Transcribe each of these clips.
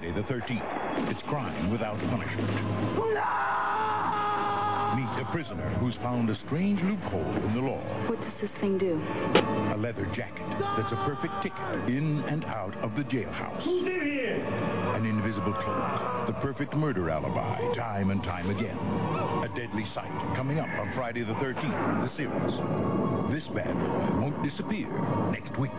Friday the 13th, it's crime without punishment. Meet a prisoner who's found a strange loophole in the law. What does this thing do? A leather jacket that's a perfect ticket in and out of the jailhouse. Who's in here? An invisible cloak. The perfect murder alibi, time and time again. A deadly sight coming up on Friday the 13th, the series. This bad boy won't disappear next week.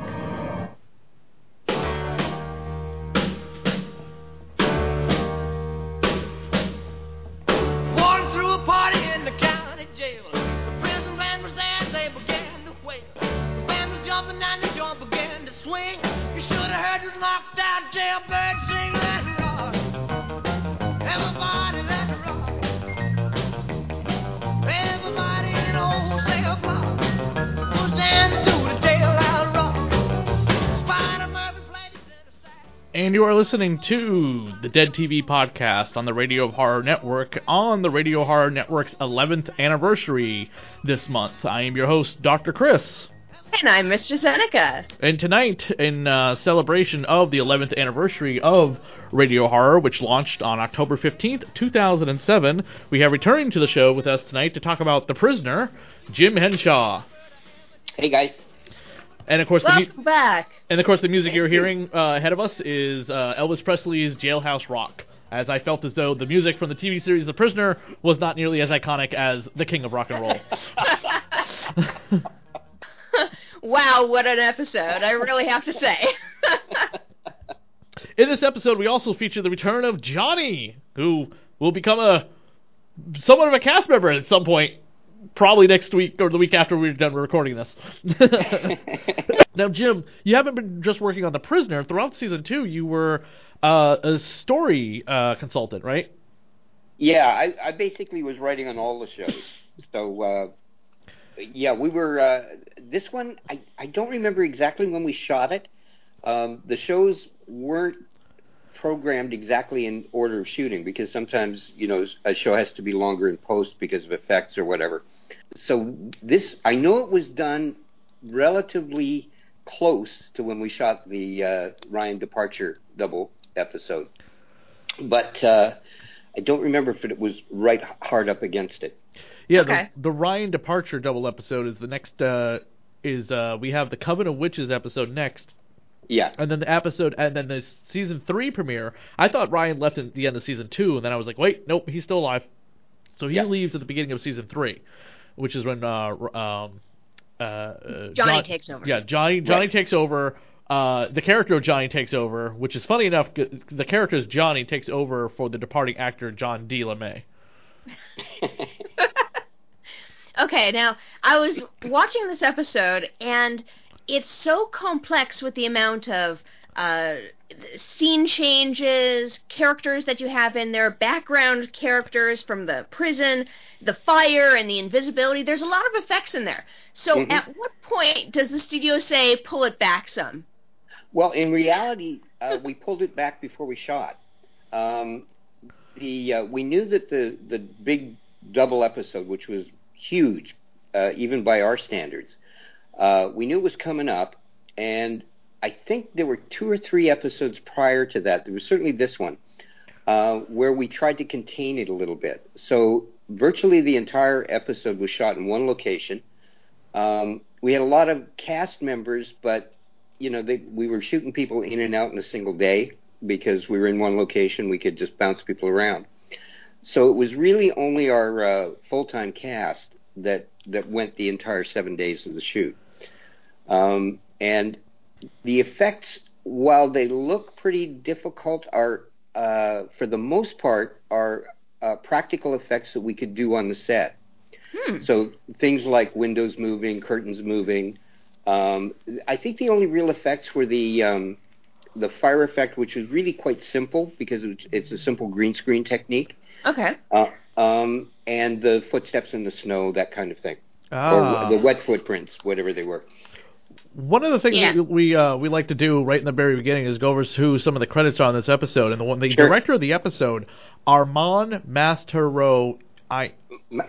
And you are listening to the Dead TV podcast on the Radio Horror Network on the Radio Horror Network's 11th anniversary this month. I am your host, Dr. Chris. And I'm Mr. Seneca. And tonight, in uh, celebration of the 11th anniversary of Radio Horror, which launched on October 15th, 2007, we have returning to the show with us tonight to talk about The Prisoner, Jim Henshaw. Hey guys. And of course, the mu- back. and of course, the music you're hearing uh, ahead of us is uh, Elvis Presley's Jailhouse Rock. As I felt as though the music from the TV series The Prisoner was not nearly as iconic as The King of Rock and Roll. Wow, what an episode, I really have to say. In this episode, we also feature the return of Johnny, who will become a somewhat of a cast member at some point, probably next week or the week after we're done recording this. now, Jim, you haven't been just working on The Prisoner. Throughout season two, you were uh, a story uh, consultant, right? Yeah, I, I basically was writing on all the shows. So, uh, yeah, we were. Uh, this one, I, I don't remember exactly when we shot it. Um, the shows weren't programmed exactly in order of shooting because sometimes, you know, a show has to be longer in post because of effects or whatever. So, this, I know it was done relatively close to when we shot the uh, Ryan Departure double episode. But uh, I don't remember if it was right hard up against it. Yeah, Okay. the, the Ryan departure double episode is the next. Uh, is uh, we have the Coven of Witches episode next, Yeah. and then the episode, and then the season three premiere. I thought Ryan left at the end of season two, and then I was like, wait, nope, he's still alive. So he Yeah. leaves at the beginning of season three, which is when uh, um, uh, uh, Johnny John- takes over. Yeah, Johnny Johnny Right. takes over. Uh, the character of Johnny takes over, which is funny enough. The character of Johnny takes over for the departing actor John D. LeMay. Okay, now I was watching this episode, and it's so complex with the amount of uh, scene changes, characters that you have in there, background characters from the prison, the fire, and the invisibility. There's a lot of effects in there. So, Mhm. at what point does the studio say pull it back some? Well, in reality, uh, we pulled it back before we shot. Um, the uh, we knew that the the big double episode, which was huge, uh, even by our standards, uh, we knew it was coming up, and I think there were two or three episodes prior to that. There was certainly this one uh, where we tried to contain it a little bit. So virtually the entire episode was shot in one location. Um, we had a lot of cast members, but you know, they, we were shooting people in and out in a single day because we were in one location. We could just bounce people around. So it was really only our uh, full-time cast that that went the entire seven days of the shoot. Um, and the effects, while they look pretty difficult, are uh, for the most part are uh, practical effects that we could do on the set. Hmm. So things like windows moving, curtains moving, Um, I think the only real effects were the um, the fire effect, which was really quite simple because it's, it's a simple green screen technique, Okay. uh, um, and the footsteps in the snow, that kind of thing, Ah. or the wet footprints, whatever they were. One of the things Yeah. that we uh, we like to do right in the very beginning is go over who some of the credits are on this episode, and the one the Sure. director of the episode, Armand Mastero. I Ma-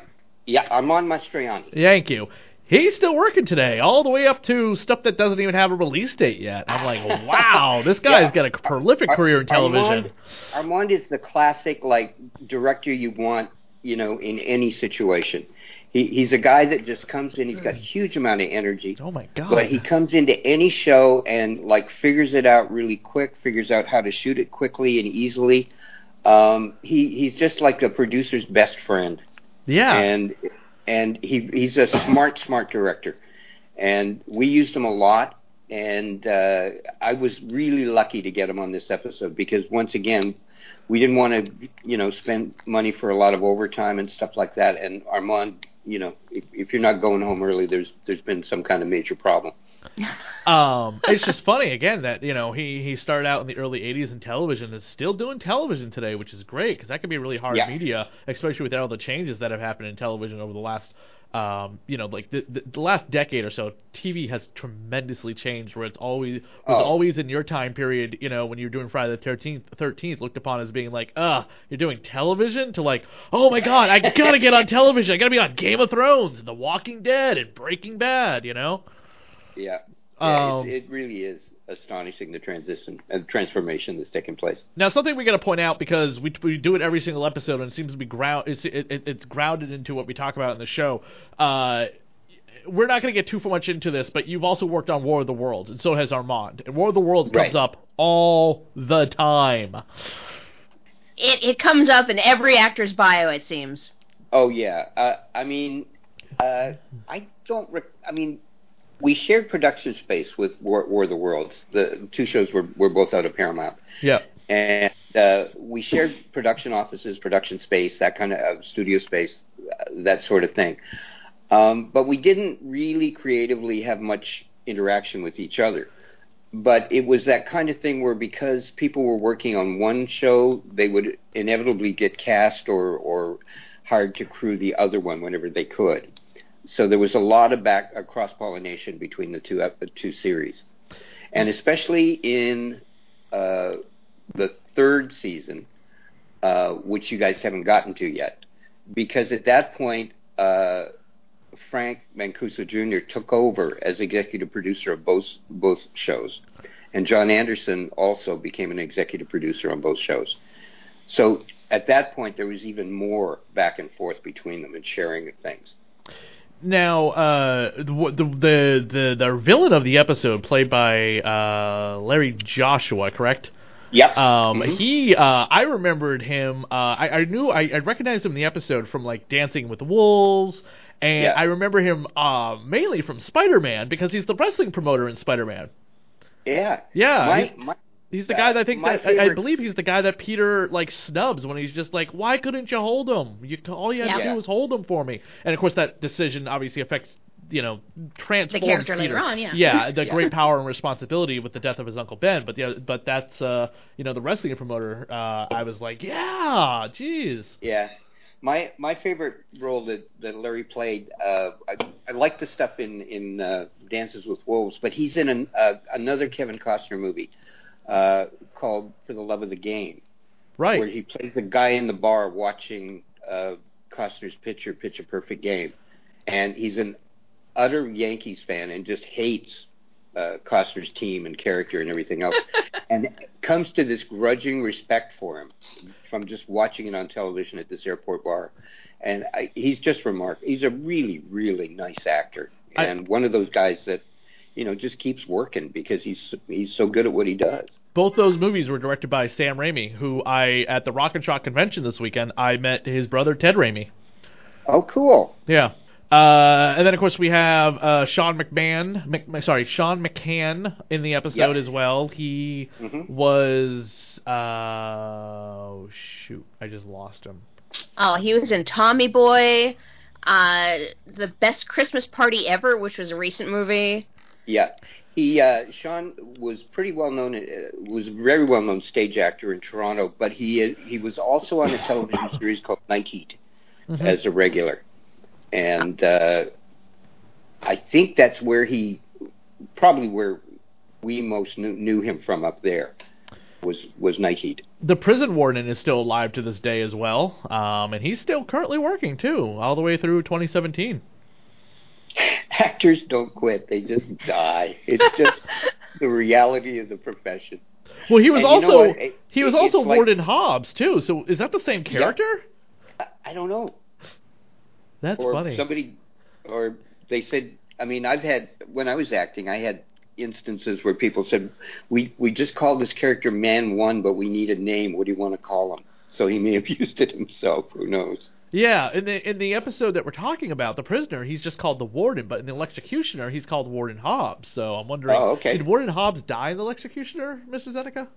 Yeah, Armand Mastroianni. thank you. He's still working today, all the way up to stuff that doesn't even have a release date yet. I'm like, wow, this guy's Yeah. got a prolific Ar- career in television. Armand, Armand is the classic like director you want, you know, in any situation. He he's a guy that just comes in. He's got a huge amount of energy. Oh my god! But he comes into any show and like figures it out really quick, figures out how to shoot it quickly and easily. Um, he he's just like a producer's best friend, yeah, and and he he's a smart smart director, and we used him a lot. And uh, I was really lucky to get him on this episode because once again, we didn't want to you know spend money for a lot of overtime and stuff like that. And Armand, you know, if, if you're not going home early, there's there's been some kind of major problem. um, it's just funny again that you know he he started out in the early '80s in television, and is still doing television today, which is great because that can be really hard Yeah. media, especially with all the changes that have happened in television over the last. Um, you know, like the, the the last decade or so, TV has tremendously changed. Where it's always was Oh. always in your time period, you know, when you're doing Friday the Thirteenth, Thirteenth, looked upon as being like, ah, you're doing television to like, oh my god, I gotta get on television, I gotta be on Game of Thrones and The Walking Dead and Breaking Bad, you know. Yeah, yeah Um, it really is astonishing the transition and transformation that's taking place. Now, something we got to point out because we we do it every single episode, and it seems to be ground. It's it, it, it's grounded into what we talk about in the show. Uh, we're not going to get too much into this, but you've also worked on War of the Worlds, and so has Armand. And War of the Worlds comes Right. up all the time. It it comes up in every actor's bio, it seems. Oh yeah, uh, I mean, uh, I don't. Rec- I mean, we shared production space with War, War of the Worlds. The two shows were were both out of Paramount, Yeah. and uh, we shared production offices, production space, that kind of uh, studio space, uh, that sort of thing. Um, but we didn't really creatively have much interaction with each other. But it was that kind of thing where because people were working on one show, they would inevitably get cast or, or hired to crew the other one whenever they could. So there was a lot of back uh, cross pollination between the two the two series, and especially in uh, the third season, uh, which you guys haven't gotten to yet, because at that point, uh, Frank Mancuso Jr. took over as executive producer of both both shows, and John Anderson also became an executive producer on both shows. So at that point, there was even more back and forth between them and sharing of things. Now, uh, the, the the the villain of the episode, played by uh, Larry Joshua, correct? Yep. Um, Mhm. he, uh, I remembered him. Uh, I, I knew I, I recognized him in the episode from like Dancing with the Wolves, and Yeah. I remember him uh, mainly from Spider-Man because he's the wrestling promoter in Spider-Man. yeah. Yeah, My, he- my, He's the guy that I think that I, I believe he's the guy that Peter like snubs when he's just like, "Why couldn't you hold him? You all you had to do was hold him for me." And of course, that decision obviously affects you know transforms the character Peter. later on, yeah. yeah, the Yeah. great power and responsibility with the death of his uncle Ben. But yeah, but that's uh, you know the wrestling promoter. Uh, I was like, yeah, jeez. Yeah. My my favorite role that, that Larry played, uh, I, I like the stuff in in uh, Dances with Wolves, but he's in an, uh, another Kevin Costner movie uh, called For the Love of the Game, Right. where he plays the guy in the bar watching uh, Costner's pitcher pitch a perfect game, and he's an utter Yankees fan and just hates uh, Costner's team and character and everything else, and comes to this grudging respect for him from just watching it on television at this airport bar. And I, he's just remarkable. He's a really, really nice actor, I- and one of those guys that you know just keeps working because he's he's so good at what he does. Both those movies were directed by Sam Raimi, who I at the Rock and Shock convention this weekend I met his brother Ted Raimi. Oh, cool. Yeah. Uh, and then of course we have uh, Sean McMahon, Mc, sorry, Sean McCann in the episode Yep. as well. He Mhm. was uh, oh shoot, I just lost him. Oh, he was in Tommy Boy, uh, the best Christmas party ever, which was a recent movie. Yeah, he uh, Sean was pretty well known. Uh, was a very well known stage actor in Toronto, but he he was also on a television series called Night Heat Mm-hmm. as a regular, and uh, I think that's where he probably where we most knew, knew him from up there was was Night Heat. The prison warden is still alive to this day as well, um, and he's still currently working too, all the way through 2017. Actors don't quit; they just die. It's just the reality of the profession. Well, he was And you know also? It- he was it- also it's like- Warden Hobbs too. So is that the same character? I, I don't know. That's or funny. somebody, or they said. I mean, I've had when I was acting, I had instances where people said, "We we just called this character Man One, but we need a name. What do you want to call him?" So he may have used it himself. Who knows? Yeah, in the in the episode that we're talking about, the prisoner, he's just called the warden, but in the electrocutioner, he's called Warden Hobbs. So I'm wondering, Oh, okay. did Warden Hobbs die in the electrocutioner, Mr. Zeneca?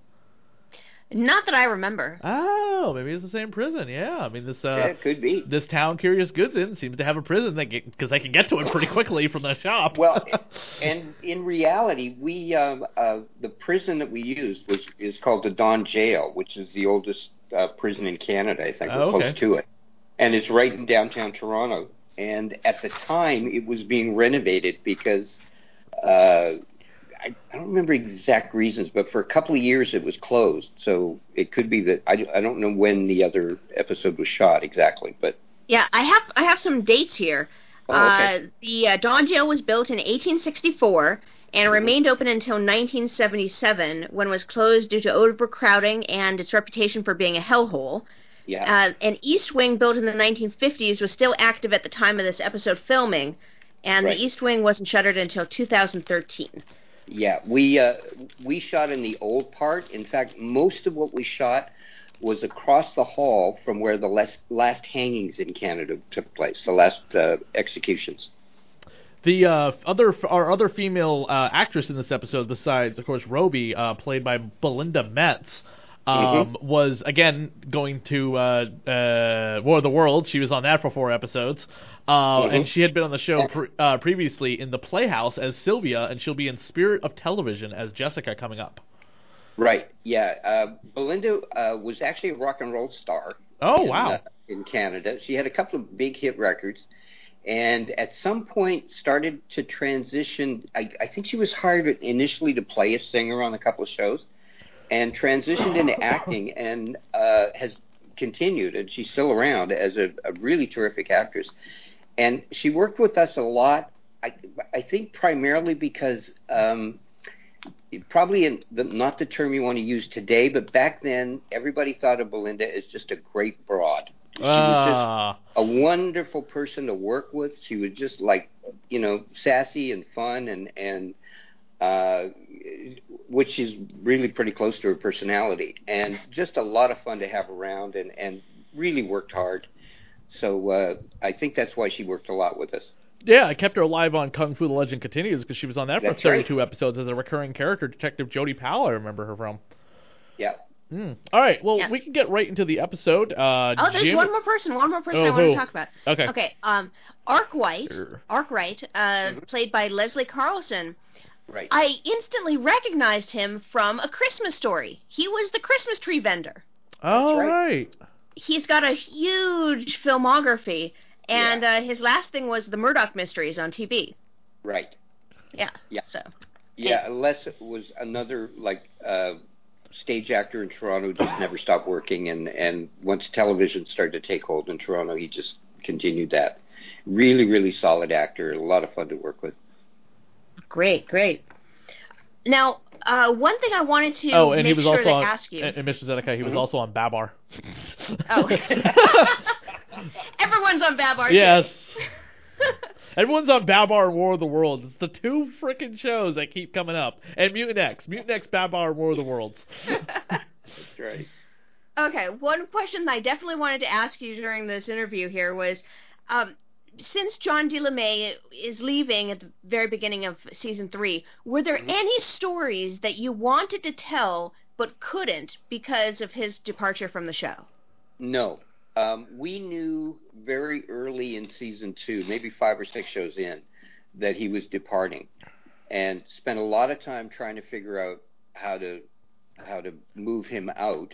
Not that I remember. Oh, maybe it's the same prison. Yeah, I mean this yeah, uh, it could be. this town Curious Goods in seems to have a prison that because they can get to it pretty quickly from the shop. Well, and in reality, we um, uh, the prison that we used was is called the Don Jail, which is the oldest uh, prison in Canada. I think Oh, we're okay. close to it, and it's right in downtown Toronto. And at the time, it was being renovated because uh, I, I don't remember exact reasons, but for a couple of years it was closed. So it could be that I, I don't know when the other episode was shot exactly, but Yeah, I have I have some dates here. Oh, okay. uh, the uh, Don Jail was built in 1864 and remained open until 1977, when it was closed due to overcrowding and its reputation for being a hellhole. Yeah, Uh, an East Wing built in the 1950s was still active at the time of this episode filming, and Right. the East Wing wasn't shuttered until 2013. Yeah, we uh, we shot in the old part. In fact, most of what we shot was across the hall from where the last, last hangings in Canada took place, the last uh, executions. The uh, other our other female uh, actress in this episode, besides of course Roby, uh, played by Belinda Metz, um, was again going to uh, uh, War of the Worlds. She was on that for four episodes, uh, and she had been on the show pre- uh, previously in the Playhouse as Sylvia, and she'll be in Spirit of Television as Jessica coming up. Right. Yeah. Uh, Belinda uh, was actually a rock and roll star. Oh in, wow! uh, in Canada, she had a couple of big hit records, and at some point started to transition. I, I think she was hired initially to play a singer on a couple of shows, and transitioned into acting, and uh, has continued. And she's still around as a, a really terrific actress. And she worked with us a lot. I, I think primarily because. Um, probably in the, not the term you want to use today, but back then everybody thought of Belinda as just a great broad. She was just Ah, a wonderful person to work with. She was just like, you know, sassy and fun and and uh, which is really pretty close to her personality, and just a lot of fun to have around, and and really worked hard. So uh, I think that's why she worked a lot with us. yeah, I kept her alive on Kung Fu: The Legend Continues because she was on that for That's right. 32 episodes as a recurring character, Detective Jody Powell. I remember her from. Yeah. Hmm. All right, well, Yeah. we can get right into the episode. Uh, Oh, there's Jim- one more person. One more person Oh, I want who? to talk about. Okay. Okay. Um, Arkwright. Sure. Arkwright, uh, played by Leslie Carlson. Right. I instantly recognized him from A Christmas Story. He was the Christmas tree vendor. All right. right. He's got a huge filmography, and uh, his last thing was the Murdoch Mysteries on TV. right. Yeah. Yeah. So. Yeah, Les was another like uh, stage actor in Toronto. Who just never stopped working, and and once television started to take hold in Toronto, he just continued that. Really, really solid actor. A lot of fun to work with. Great, great. Now, uh, one thing I wanted to Oh, and make he was sure also to on. ask you. And, and Mr. Zedekiah, he was Mhm. also on Babar. Oh. Everyone's on Babar. yes. Everyone's on Babar and War of the Worlds. It's the two freaking shows that keep coming up. And Mutant X. Mutant X, Babar, and War of the Worlds. That's right. Okay, one question that I definitely wanted to ask you during this interview here was, um, since John D. LeMay is leaving at the very beginning of season three, were there Mhm. any stories that you wanted to tell but couldn't because of his departure from the show? No, um, we knew very early in season two, maybe five or six shows in, that he was departing, and spent a lot of time trying to figure out how to how to move him out.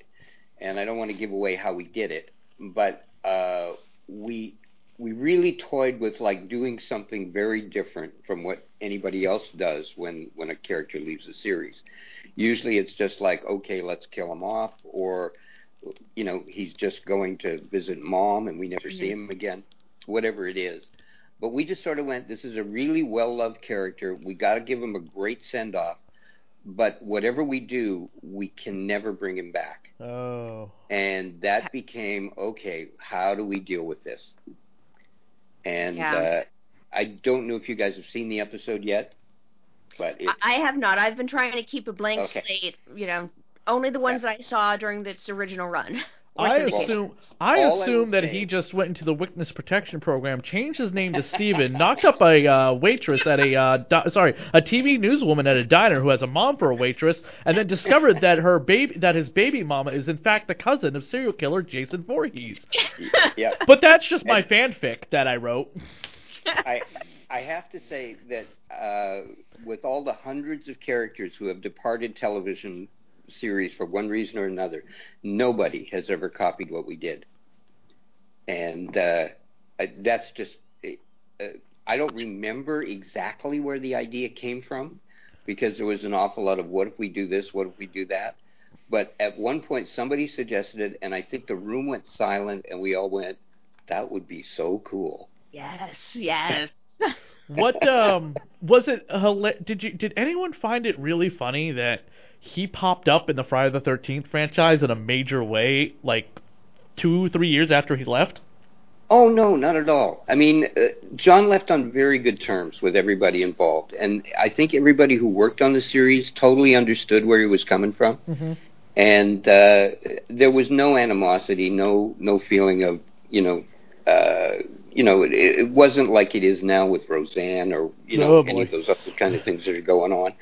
And I don't want to give away how we did it, but uh, we we really toyed with like doing something very different from what anybody else does when when a character leaves a series. Usually, it's just like, okay, let's kill him off, or you know, he's just going to visit mom and we never see mm-hmm. him again, whatever it is. But we just sort of went, this is a really well loved character. We got to give him a great send off. But whatever we do, we can never bring him back. Oh. And that became okay, how do we deal with this? And Yeah. uh, I don't know if you guys have seen the episode yet, but it's, I I have not. I've been trying to keep a blank Okay. slate. You know, only the ones Yeah. that I saw during its original run. Or I assume I All I assume will that say- he just went into the witness protection program, changed his name to Steven, knocked up a uh, waitress at a uh, di- sorry a TV newswoman at a diner who has a mom for a waitress, and then discovered that her baby that his baby mama is in fact the cousin of serial killer Jason Voorhees. yeah. But that's just my fanfic that I wrote. I I have to say that uh, with all the hundreds of characters who have departed television series for one reason or another, nobody has ever copied what we did, and uh, I- that's just. Uh, I don't remember exactly where the idea came from, because there was an awful lot of what if we do this, what if we do that. But at one point, somebody suggested it, and I think the room went silent, and we all went, "That would be so cool." Yes, yes. What um was it? Did you did anyone find it really funny that he popped up in the Friday the Thirteenth franchise in a major way, like two three years after he left? Oh no, not at all. I mean, uh, John left on very good terms with everybody involved, and I think everybody who worked on the series totally understood where he was coming from, and uh, there was no animosity, no no feeling of you know, uh, you know, it, it wasn't like it is now with Roseanne or you know Oh, any of those other kind of things that are going on.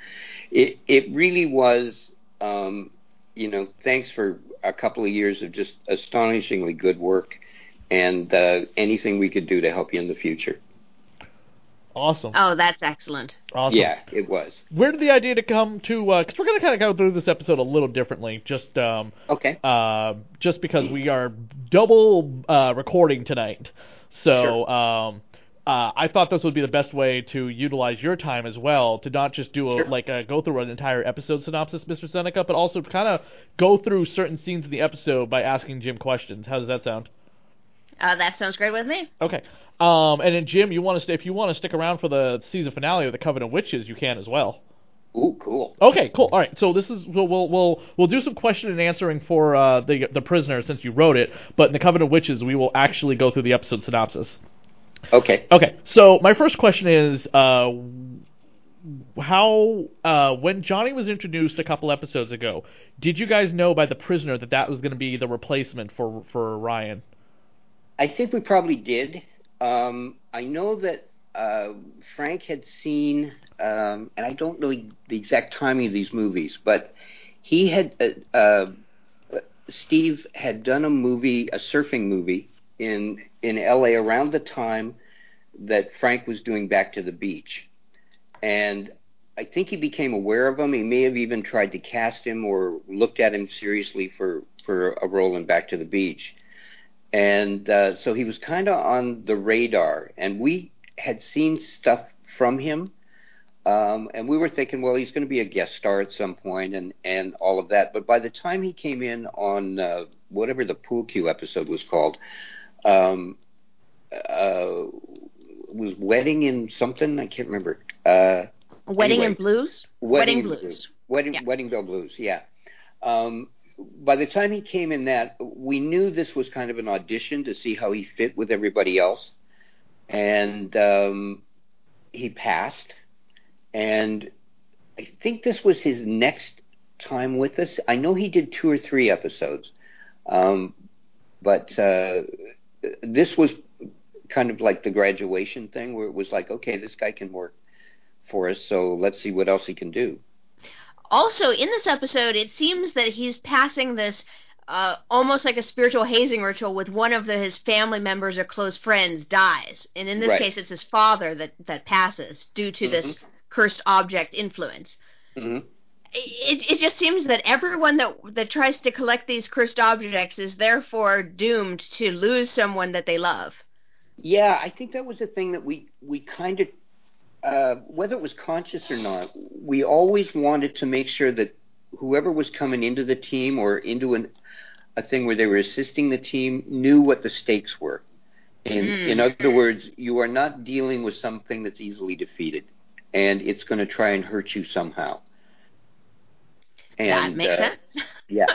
It it really was. Um, you know, thanks for a couple of years of just astonishingly good work and uh, anything we could do to help you in the future. Awesome, Oh, that's excellent. awesome. Yeah, it was. Where did the idea to come to? Because we're gonna kind of go through this episode a little differently, just um Okay. uh just because we are double uh recording tonight. So Sure. um. Uh, I thought this would be the best way to utilize your time as well, to not just do a, Sure. like a, go through an entire episode synopsis, Mr. Seneca, but also kind of go through certain scenes in the episode by asking Jim questions. How does that sound? Uh, that sounds great with me. Okay. Um, and then Jim, you want to st- if you want to stick around for the season finale of the Coven of Witches, you can as well. Ooh, cool. Okay, cool. All right, so this is we'll we'll we'll, we'll do some question and answering for uh, the the prisoner since you wrote it, but in the Coven of Witches, we will actually go through the episode synopsis. Okay. Okay, so my first question is, uh, how uh, when Johnny was introduced a couple episodes ago, did you guys know by the prisoner that that was going to be the replacement for for Ryan? I think we probably did. Um, I know that uh, Frank had seen, um, and I don't know the exact timing of these movies, but he had, uh, uh, Steve had done a movie, a surfing movie in in L.A. around the time that Frank was doing Back to the Beach, and I think he became aware of him. He may have even tried to cast him or looked at him seriously for for a role in Back to the Beach and uh, so he was kind of on the radar and we had seen stuff from him um, and we were thinking well he's going to be a guest star at some point and, and all of that but by the time he came in on uh, whatever the pool cue episode was called um, uh, was wedding in something i can't remember uh, Wedding Anyway. and Blues. Wedding, Blues. Wedding Yeah. Wedding Bell Blues, yeah. Um, by the time he came in that, we knew this was kind of an audition to see how he fit with everybody else. And um, he passed. And I think this was his next time with us. I know he did two or three episodes. Um, but uh, this was kind of like the graduation thing where it was like, okay, this guy can work for us, so let's see what else he can do. Also, in this episode, it seems that he's passing this uh, almost like a spiritual hazing ritual with one of the, his family members or close friends dies, and in this Right. case, it's his father that that passes due to this Mhm. cursed object influence. Mhm. It, it just seems that everyone that that tries to collect these cursed objects is therefore doomed to lose someone that they love. Yeah, I think that was a thing that we we kind of, uh, whether it was conscious or not, we always wanted to make sure that whoever was coming into the team or into an, a thing where they were assisting the team knew what the stakes were. In Mm. in other words, you are not dealing with something that's easily defeated, and it's going to try and hurt you somehow. And, that makes uh, sense. Yeah,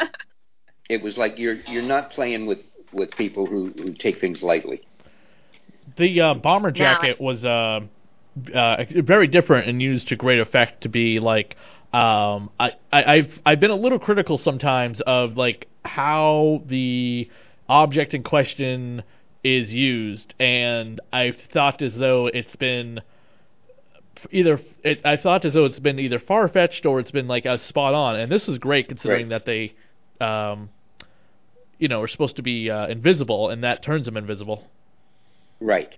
it was like you're you're not playing with with people who who take things lightly. The uh, bomber Now- jacket was uh, uh, very different and used to great effect to be like um, I, I I've I've been a little critical sometimes of like how the object in question is used and I've thought as though it's been either it, I thought as though it's been either far fetched or it's been like a spot on and this is great considering Right. that they um, you know are supposed to be uh, invisible and that turns them invisible. Right.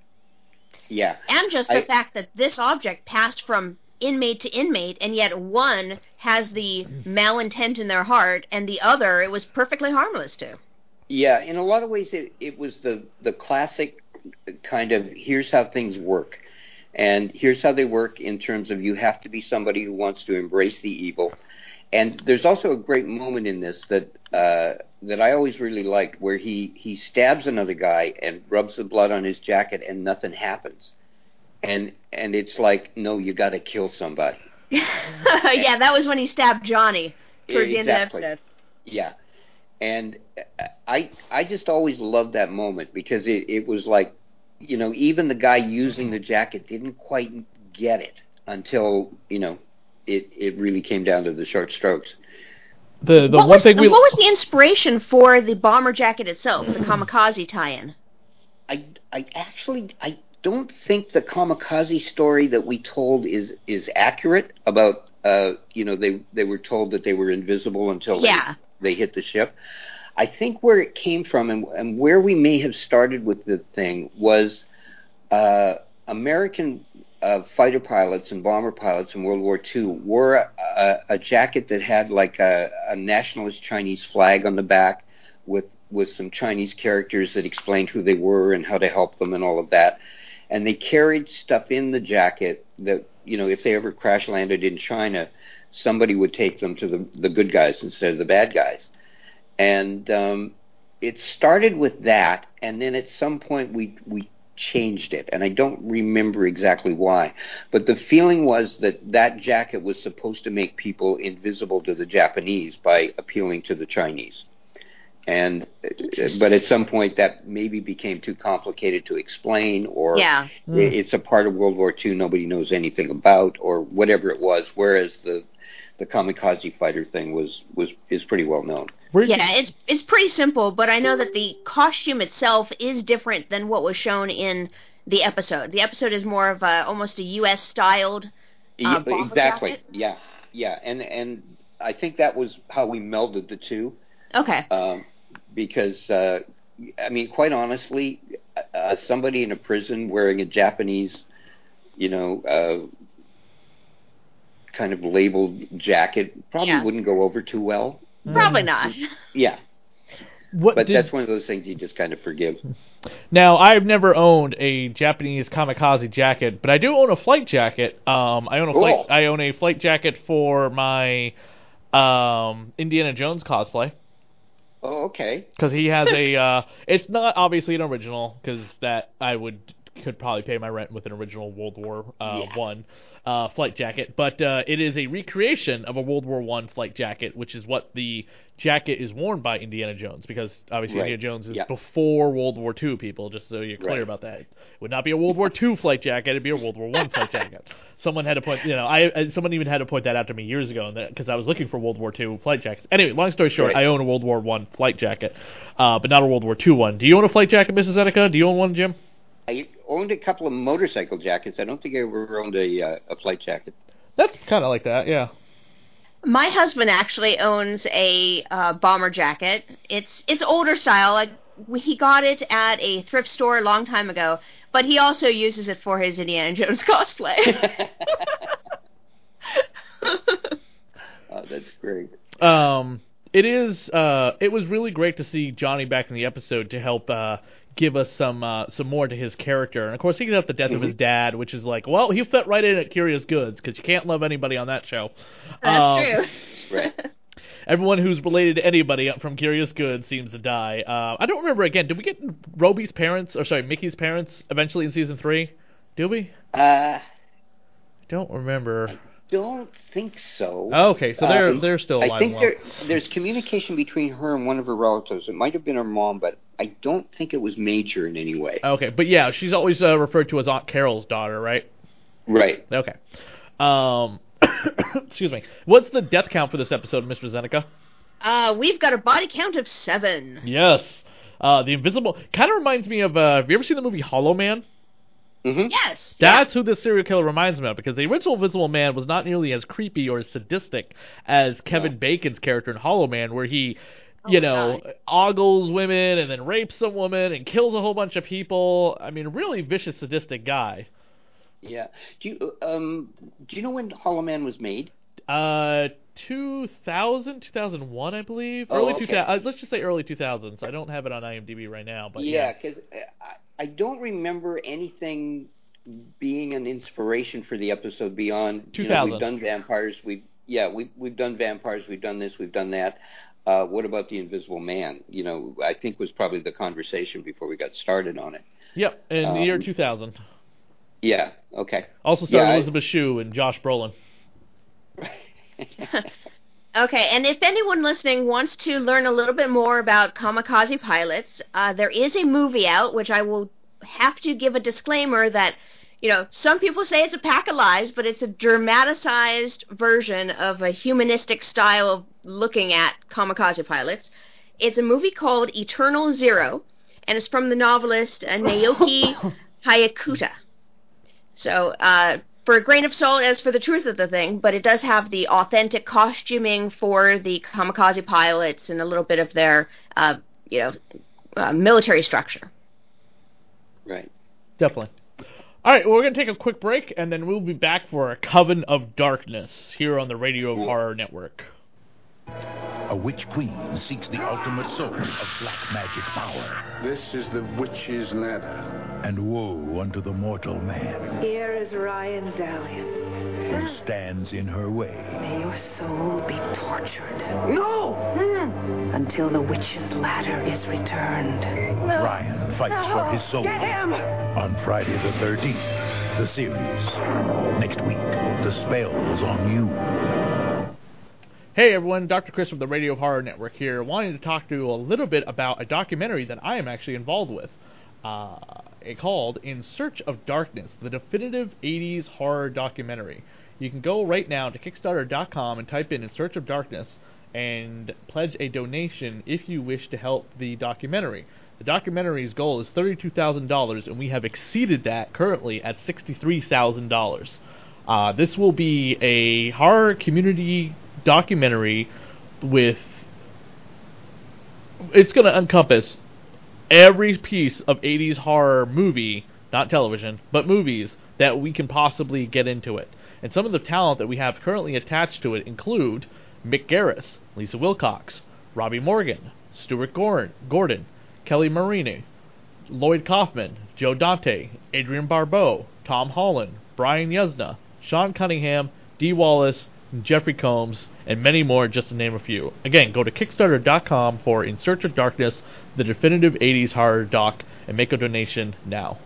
Yeah. and just the I- fact that this object passed from inmate to inmate, and yet one has the malintent in their heart, and the other it was perfectly harmless to. Yeah, in a lot of ways, it, it was the the classic kind of here's how things work, and here's how they work in terms of you have to be somebody who wants to embrace the evil, and there's also a great moment in this that uh, that I always really liked, where he he stabs another guy and rubs the blood on his jacket, and nothing happens, and and it's like no, you got to kill somebody. yeah, that was when he stabbed Johnny towards the end of the episode. Yeah, and I I just always loved that moment because it it was like, you know, even the guy using the jacket didn't quite get it until you know it it really came down to the short strokes. The the what, one was, thing we what was the inspiration for the bomber jacket itself, the kamikaze tie-in? I I actually I don't think the kamikaze story that we told is is accurate about uh you know they they were told that they were invisible until they- Yeah. they hit the ship. I think where it came from and, and where we may have started with the thing was uh, American uh, fighter pilots and bomber pilots in World War II wore a, a jacket that had like a, a nationalist Chinese flag on the back with with some Chinese characters that explained who they were and how to help them and all of that. And they carried stuff in the jacket that you know if they ever crash landed in China, somebody would take them to the the good guys instead of the bad guys and um, it started with that, and then at some point we we changed it, and I don't remember exactly why, but the feeling was that that jacket was supposed to make people invisible to the Japanese by appealing to the Chinese. And but at some point that maybe became too complicated to explain, or Yeah. it's a part of World War II nobody knows anything about, or whatever it was. Whereas the the kamikaze fighter thing was was is pretty well known. Yeah, it's it's pretty simple, but I know that the costume itself is different than what was shown in the episode. The episode is more of a almost a U.S. styled. Yeah, Uh, bomber exactly. jacket? Yeah, yeah, and and I think that was how we melded the two, Okay. um, because uh, I mean, quite honestly, uh, somebody in a prison wearing a Japanese, you know, uh, kind of labeled jacket probably Yeah. wouldn't go over too well. Probably not. Yeah, what but did, that's one of those things you just kind of forgive. Now, I've never owned a Japanese kamikaze jacket, but I do own a flight jacket. Um, I own a flight. I own a flight jacket for my um, Indiana Jones cosplay Oh, okay. because he has a. Uh, it's not obviously an original because that I would could probably pay my rent with an original World War uh, Yeah. One uh, flight jacket, but uh, it is a recreation of a World War One flight jacket, which is what the jacket is worn by Indiana Jones because obviously Right. Indiana Jones is Yeah. before World War Two. People, just so you're clear Right. about that, it would not be a World War Two flight jacket; it'd be a World War One flight jacket. Someone had to point, you know, I I- someone even had to point that out to me years ago, because I was looking for World War Two flight jackets. Anyway, long story short, Right. I own a World War One flight jacket, uh, but not a World War Two one. Do you own a flight jacket, Mrs. Etika? Do you own one, Jim? I owned a couple of motorcycle jackets. I don't think I ever owned a uh, a flight jacket. That's kind of like that, yeah. My husband actually owns a uh, bomber jacket. It's it's older style. Like he got it at a thrift store a long time ago, but he also uses it for his Indiana Jones cosplay. Oh, that's great. um, it is. Uh, it was really great to see Johnny back in the episode to help uh, give us some uh, some more to his character. And of course, he got the death of his dad, which is like, well, he fit right in at Curious Goods because you can't love anybody on that show. That's Um, true. Everyone who's related to anybody from Curious Goods seems to die. Uh, I don't remember again. Did we get Roby's parents, or sorry, Micki's parents, eventually in season three? Do we? Uh, Don't remember. don't think so. Oh, okay, so they're Um, they're still alive. I think and there, there's communication between her and one of her relatives. It might have been her mom, but I don't think it was major in any way. Okay, but yeah, she's always uh, referred to as Aunt Carol's daughter, right? Right. Okay. Um, excuse me. What's the death count for this episode, Mr. Zeneca? Uh, we've got a body count of seven. Yes. Uh, the Invisible kind of reminds me of. Uh, have you ever seen the movie Hollow Man? Mm-hmm. Yes. That's who this serial killer reminds me of because the original Invisible Man was not nearly as creepy or as sadistic as Kevin No. Bacon's character in Hollow Man, where he, you Oh, know, God. ogles women and then rapes some woman and kills a whole bunch of people. I mean, really vicious, sadistic guy. Yeah. Do you um do you know when Hollow Man was made? Uh, 2000, 2001, I believe. Oh, early okay. 2000. Uh, let's just say early 2000s. I don't have it on IMDb right now, but yeah, yeah. because I, I don't remember anything being an inspiration for the episode beyond. You know, we've done vampires. We've yeah, we we've done vampires. We've done this. We've done that. Uh, what about the Invisible Man? You know, I think was probably the conversation before we got started on it. Yep, in the year Um, 2000. Yeah. Okay. Also starred yeah, I- Elizabeth Shue and Josh Brolin. Okay, and if anyone listening wants to learn a little bit more about kamikaze pilots, uh, there is a movie out, which I will have to give a disclaimer that, you know, some people say it's a pack of lies, but it's a dramatized version of a humanistic style of looking at kamikaze pilots. It's a movie called Eternal Zero, and it's from the novelist uh, Naoki Hayakawa. So, uh, for a grain of salt as for the truth of the thing, but it does have the authentic costuming for the kamikaze pilots and a little bit of their, uh, you know, uh, military structure. right. Definitely. All right, well, we're going to take a quick break, and then we'll be back for a Coven of Darkness here on the Radio Horror Network. A witch queen seeks the ultimate source of black magic power. This is the witch's ladder. And woe unto the mortal man Here is Ryan Dallion. who stands in her way. May your soul be tortured. No! Hmm. Until the witch's ladder is returned. Ryan fights for his soul. Get him! On Friday the 13th, the series. Next week, the spell's on you. Hey everyone, Dr. Chris from the Radio Horror Network here, wanting to talk to you a little bit about a documentary that I am actually involved with. Uh, it called In Search of Darkness, the definitive 80s horror documentary. You can go right now to Kickstarter.com and type in In Search of Darkness and pledge a donation if you wish to help the documentary. The documentary's goal is $32,000, and we have exceeded that currently at $63,000. Uh, this will be a horror community documentary with. It's going to encompass every piece of 80s horror movie, not television, but movies that we can possibly get into it. And some of the talent that we have currently attached to it include Mick Garris, Lisa Wilcox, Robbi Morgan, Stuart Gordon, Gordon Kelli Maroney, Lloyd Kaufman, Joe Dante, Adrienne Barbeau, Tom Holland, Brian Yuzna, Sean Cunningham, Dee Wallace, Jeffrey Combs, and many more, just to name a few. Again, go to Kickstarter.com for In Search of Darkness, the definitive 80s horror doc, and make a donation now.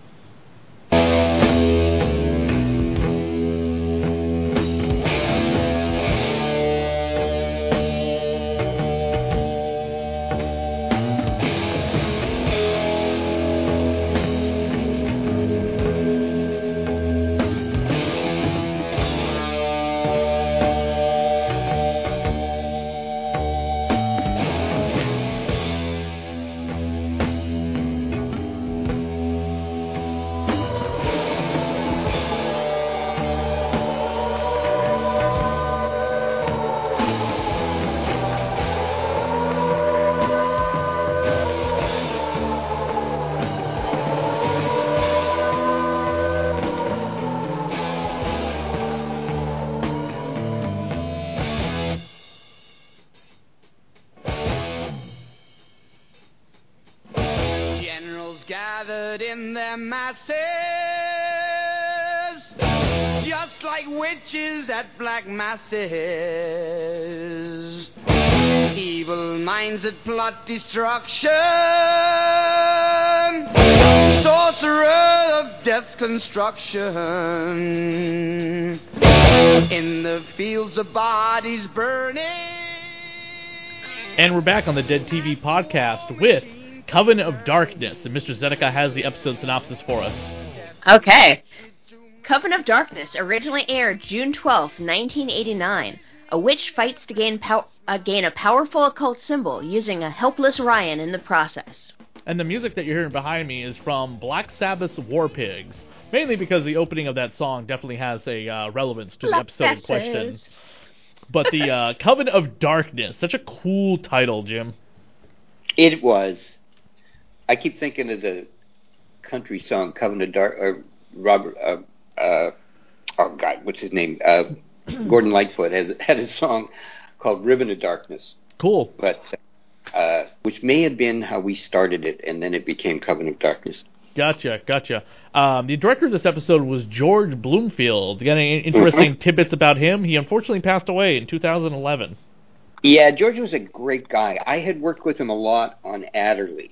Black masses. Evil minds that plot destruction, sorcerer of death's construction. In the fields of bodies burning. And we're back on the Dead TV podcast with Coven of Darkness. And Mr. Zedekiah has the episode synopsis for us. Okay. Coven of Darkness originally aired June 12, 1989. A witch fights to gain, pow- uh, gain a powerful occult symbol using a helpless Ryan in the process. And the music that you're hearing behind me is from Black Sabbath's War Pigs. Mainly because the opening of that song definitely has a uh, relevance to the Black episode in Sabbath. question. But the uh, Coven of Darkness, such a cool title, Jim. It was. I keep thinking of the country song "Coven of Dark." Uh, Robert. Uh, uh, oh God, what's his name? Uh, Gordon Lightfoot has had a song called "Ribbon of Darkness," Cool. but uh, which may have been how we started it, and then it became Covenant of Darkness." Gotcha, gotcha. Um, the director of this episode was George Bloomfield. Got any interesting tidbits about him? He unfortunately passed away in 2011. Yeah, George was a great guy. I had worked with him a lot on Adderly,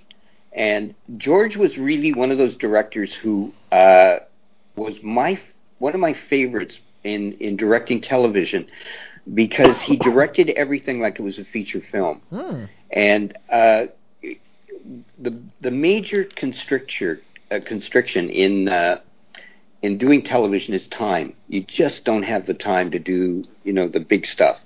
and George was really one of those directors who uh, was my one of my favorites in in directing television because he directed everything like it was a feature film. Hmm. And uh, the the major constricture uh, constriction in uh, in doing television is time. You just don't have the time to do you know the big stuff.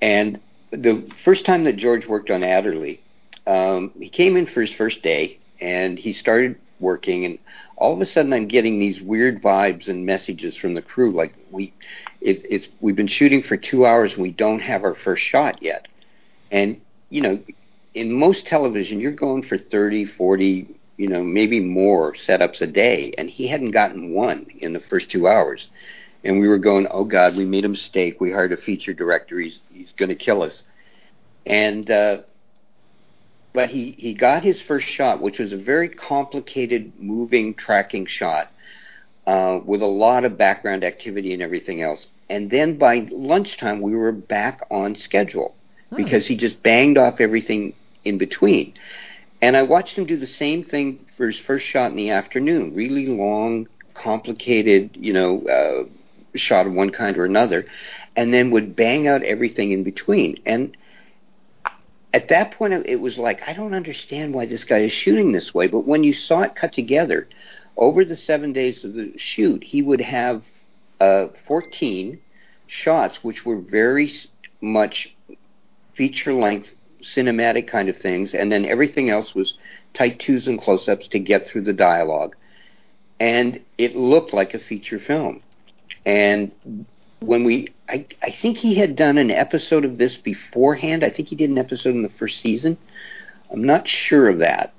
And the first time that George worked on Adderly, um, he came in for his first day and he started working and all of a sudden I'm getting these weird vibes and messages from the crew like we it, it's we've been shooting for two hours and we don't have our first shot yet. And you know in most television you're going for 30 40 you know maybe more setups a day. And he hadn't gotten one in the first two hours. And we were going oh god we made a mistake. We hired a feature director. He's he's going to kill us. And uh but he he got his first shot which was a very complicated moving tracking shot uh, with a lot of background activity and everything else and then by lunchtime we were back on schedule because he just banged off everything in between and I watched him do the same thing for his first shot in the afternoon. Really long, complicated, you know, uh, shot of one kind or another, and then would bang out everything in between. And at that point, it was like, I don't understand why this guy is shooting this way. But when you saw it cut together, over the seven days of the shoot, he would have uh, 14 shots, which were very much feature length cinematic kind of things, and then everything else was tight twos and close ups to get through the dialogue. And it looked like a feature film. And when we, I, I think he had done an episode of this beforehand. I think he did an episode in the first season. I'm not sure of that.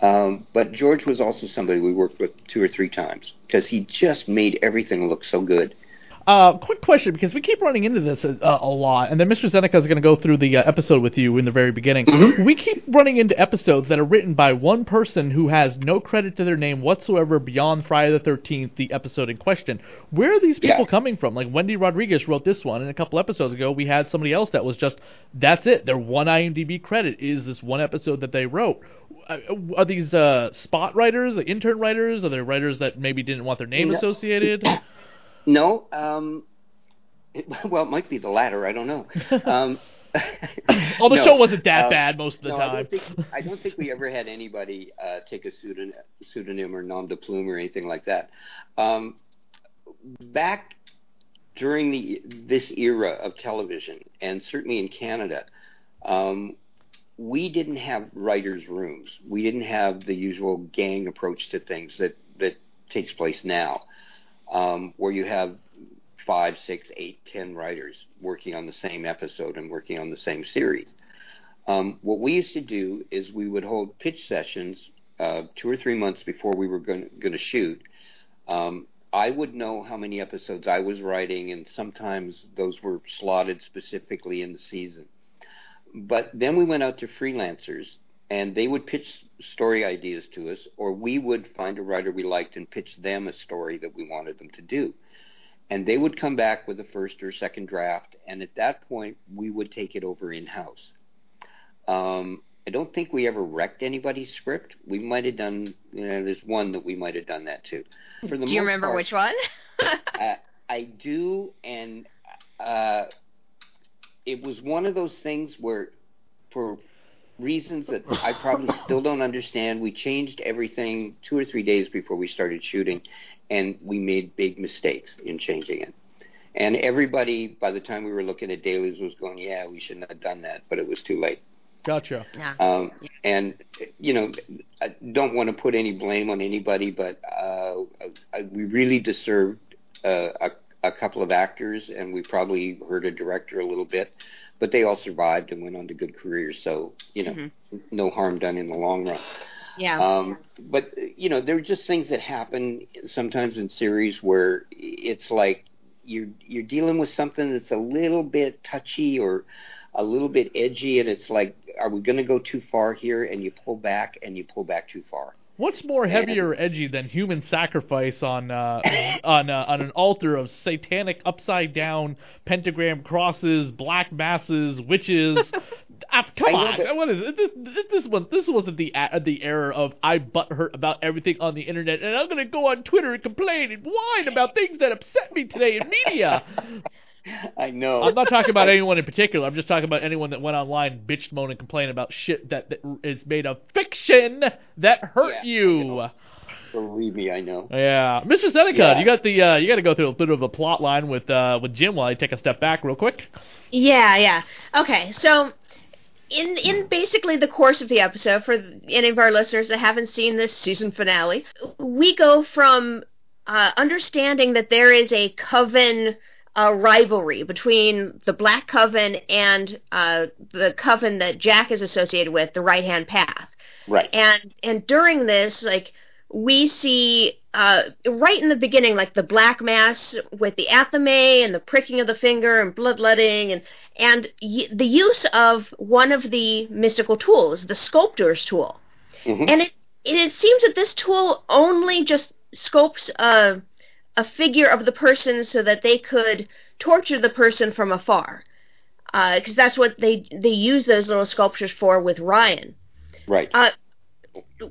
Um, but George was also somebody we worked with two or three times because he just made everything look so good. Uh, quick question, because we keep running into this uh, a lot, and then Mr. Zeneca is going to go through the uh, episode with you in the very beginning. We keep running into episodes that are written by one person who has no credit to their name whatsoever beyond Friday the 13th, the episode in question. Where are these people Yeah. coming from? Like Wendy Rodriguez wrote this one, and a couple episodes ago we had somebody else that was just, that's it. Their one IMDb credit is this one episode that they wrote. Uh, Are these uh, spot writers, the intern writers? Are they writers that maybe didn't want their name No. associated? No, um, it, well, it might be the latter. I don't know. Um, Oh, the no, show wasn't that uh, bad most of the no, time. I don't, think, I don't think we ever had anybody uh, take a pseudonym, pseudonym or nom de plume or anything like that. Um, back during the this era of television, and certainly in Canada, um, we didn't have writers' rooms. We didn't have the usual gang approach to things that that takes place now, um, where you have five, six, eight, ten writers working on the same episode and working on the same series. Um, what we used to do is we would hold pitch sessions uh, two or three months before we were going to shoot. Um, I would know how many episodes I was writing, and sometimes those were slotted specifically in the season. But then we went out to freelancers and they would pitch story ideas to us, or we would find a writer we liked and pitch them a story that we wanted them to do. And they would come back with a first or second draft, and at that point, we would take it over in house. Um, I don't think we ever wrecked anybody's script. We might have done. You know, there's one that we might have done that too. For the Do you remember part, which one? uh, I do, and uh, it was one of those things where, for reasons that I probably still don't understand, we changed everything two or three days before we started shooting, and we made big mistakes in changing it. And everybody, by the time we were looking at dailies, was going, "Yeah, we shouldn't have done that," but it was too late. Gotcha. yeah. Um, and you know, I don't want to put any blame on anybody, but uh, I, we really deserved uh, a, a couple of actors, and we probably hurt a director a little bit. But they all survived and went on to good careers, so you know, Mhm. no harm done in the long run. Yeah. Um, but you know, there are just things that happen sometimes in series where it's like you're you're dealing with something that's a little bit touchy or a little bit edgy, and it's like, are we going to go too far here? And you pull back, and you pull back too far. What's more heavy or edgy than human sacrifice on uh, on uh, on an altar of satanic upside down pentagram crosses, black masses, witches? Ah, come I on, what is it? This, this one this wasn't the a- the era of I butthurt about everything on the internet, and I'm gonna go on Twitter and complain and whine about things that upset me today in media. I know. I'm not talking about anyone in particular. I'm just talking about anyone that went online, bitched, moaned, and complained about shit that, that is made of fiction that hurt Yeah, you. know. Believe me, I know. Yeah, Mr. Seneca, Yeah. you got the uh, you got to go through a bit of a plot line with uh, with Jim while I take a step back real quick. Yeah, yeah. Okay, so in in basically the course of the episode, for any of our listeners that haven't seen this season finale, we go from uh, understanding that there is a coven uh, rivalry between the Black Coven and uh, the coven that Jack is associated with, the Right Hand Path Right. and and during this like we see uh right in the beginning like the black mass with the athame and the pricking of the finger and bloodletting and and y- the use of one of the mystical tools the sculptor's tool Mhm. and it it seems that this tool only just scopes a a figure of the person so that they could torture the person from afar because that's what they they use those little sculptures for with Ryan Right. uh,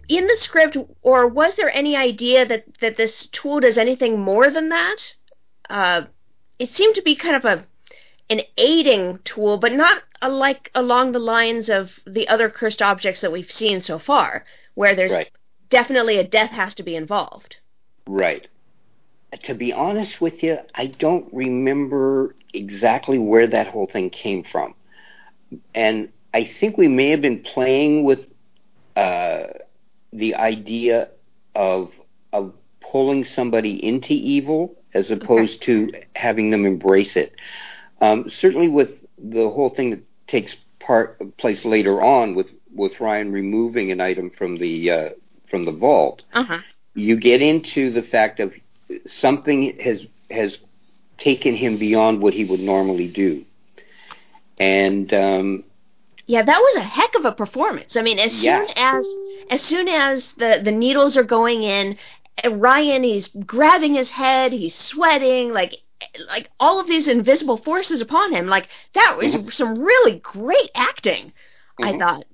in the script, or was there any idea that, that this tool does anything more than that? Uh, it seemed to be kind of a an aiding tool, but not a, like along the lines of the other cursed objects that we've seen so far, where there's Right. definitely a death has to be involved. Right. To be honest with you, I don't remember exactly where that whole thing came from. And I think we may have been playing with uh, the idea of of pulling somebody into evil as opposed to having them embrace it. Um, certainly, with the whole thing that takes part place later on with with Ryan removing an item from the uh, from the vault, Uh huh. you get into the fact of something has has taken him beyond what he would normally do, and um, Yeah, that was a heck of a performance. I mean, as Yeah. soon as as soon as the the needles are going in, Ryan he's grabbing his head, he's sweating, like like all of these invisible forces upon him. Like that was some really great acting. I Mhm. thought.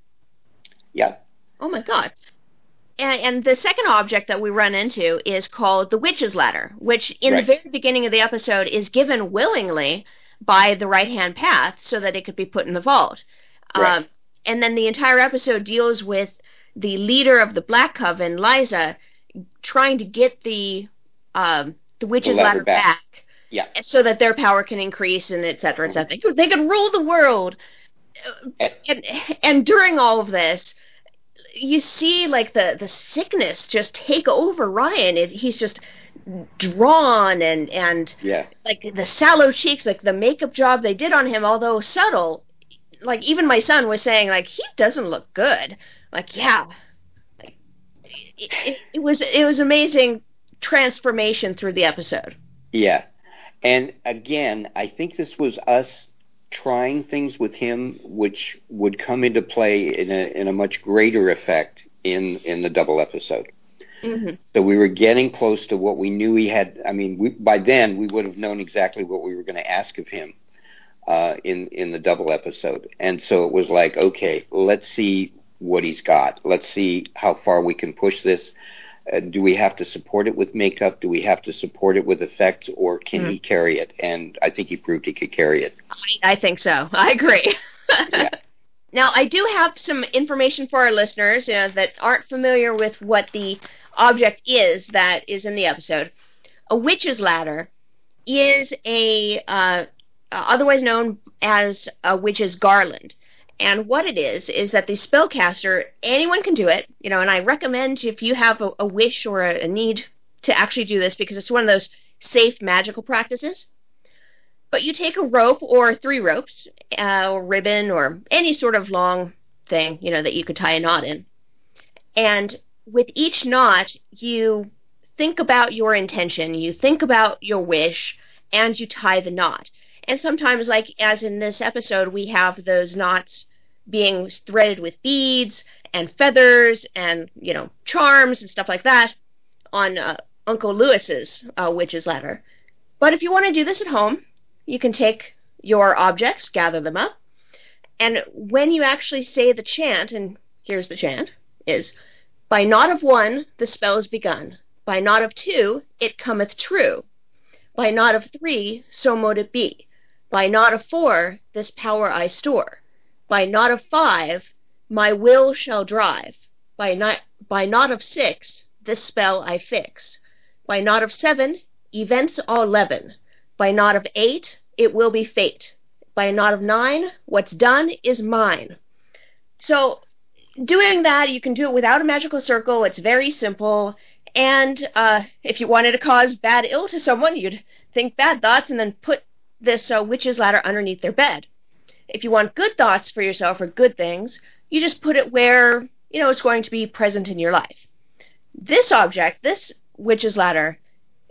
yeah, Oh my god. And, and the second object that we run into is called the Witch's Ladder, which in Right. the very beginning of the episode is given willingly by the right hand path so that it could be put in the vault. Right. Um, and then the entire episode deals with the leader of the Black Coven, Liza, trying to get the um, the Witch's ladder Ladder, back. back. Yeah. so that their power can increase and et cetera, et cetera. They could, they could rule the world. Eh. And, and during all of this, you see like the the sickness just take over Ryan. It, he's just drawn and and yeah, like the sallow cheeks, like the makeup job they did on him, although subtle. Like even my son was saying, like he doesn't look good. Like yeah, like, it, it, it was it was amazing transformation through the episode. yeah. And again, I think this was us trying things with him, which would come into play in a in a much greater effect in in the double episode. Mm-hmm. So we were getting close to what we knew he had. I mean, we, by then we would have known exactly what we were going to ask of him uh, in in the double episode, and so it was like, okay, let's see what he's got. Let's see how far we can push this. Uh, do we have to support it with makeup? Do we have to support it with effects, or can Mhm. he carry it? And I think he proved he could carry it. I, I think so. I agree. Now, I do have some information for our listeners you know, that aren't familiar with what the object is that is in the episode. A witch's ladder is a uh, otherwise known as a witch's garland. And what it is is that the spellcaster, anyone can do it, you know. And I recommend if you have a, a wish or a, a need to actually do this because it's one of those safe magical practices. But you take a rope or three ropes, uh, or ribbon, or any sort of long thing, you know, that you could tie a knot in. And with each knot, you think about your intention, you think about your wish, and you tie the knot. And sometimes, like as in this episode, we have those knots being threaded with beads and feathers and, you know, charms and stuff like that on uh, Uncle Lewis's uh, witch's ladder. But if you want to do this at home, you can take your objects, gather them up, and when you actually say the chant, and here's the chant, is by knot of one the spell is begun. By knot of two it cometh true. By knot of three so mote it be. By knot of four this power I store. By knot of five my will shall drive. By knot by knot of six this spell I fix. By knot of seven events all leaven. By knot of eight, it will be fate. By knot of nine, what's done is mine. So, doing that, you can do it without a magical circle. It's very simple. And uh, if you wanted to cause bad ill to someone, you'd think bad thoughts and then put this uh, witch's ladder underneath their bed. If you want good thoughts for yourself or good things, you just put it where you know it's going to be present in your life. This object, this witch's ladder,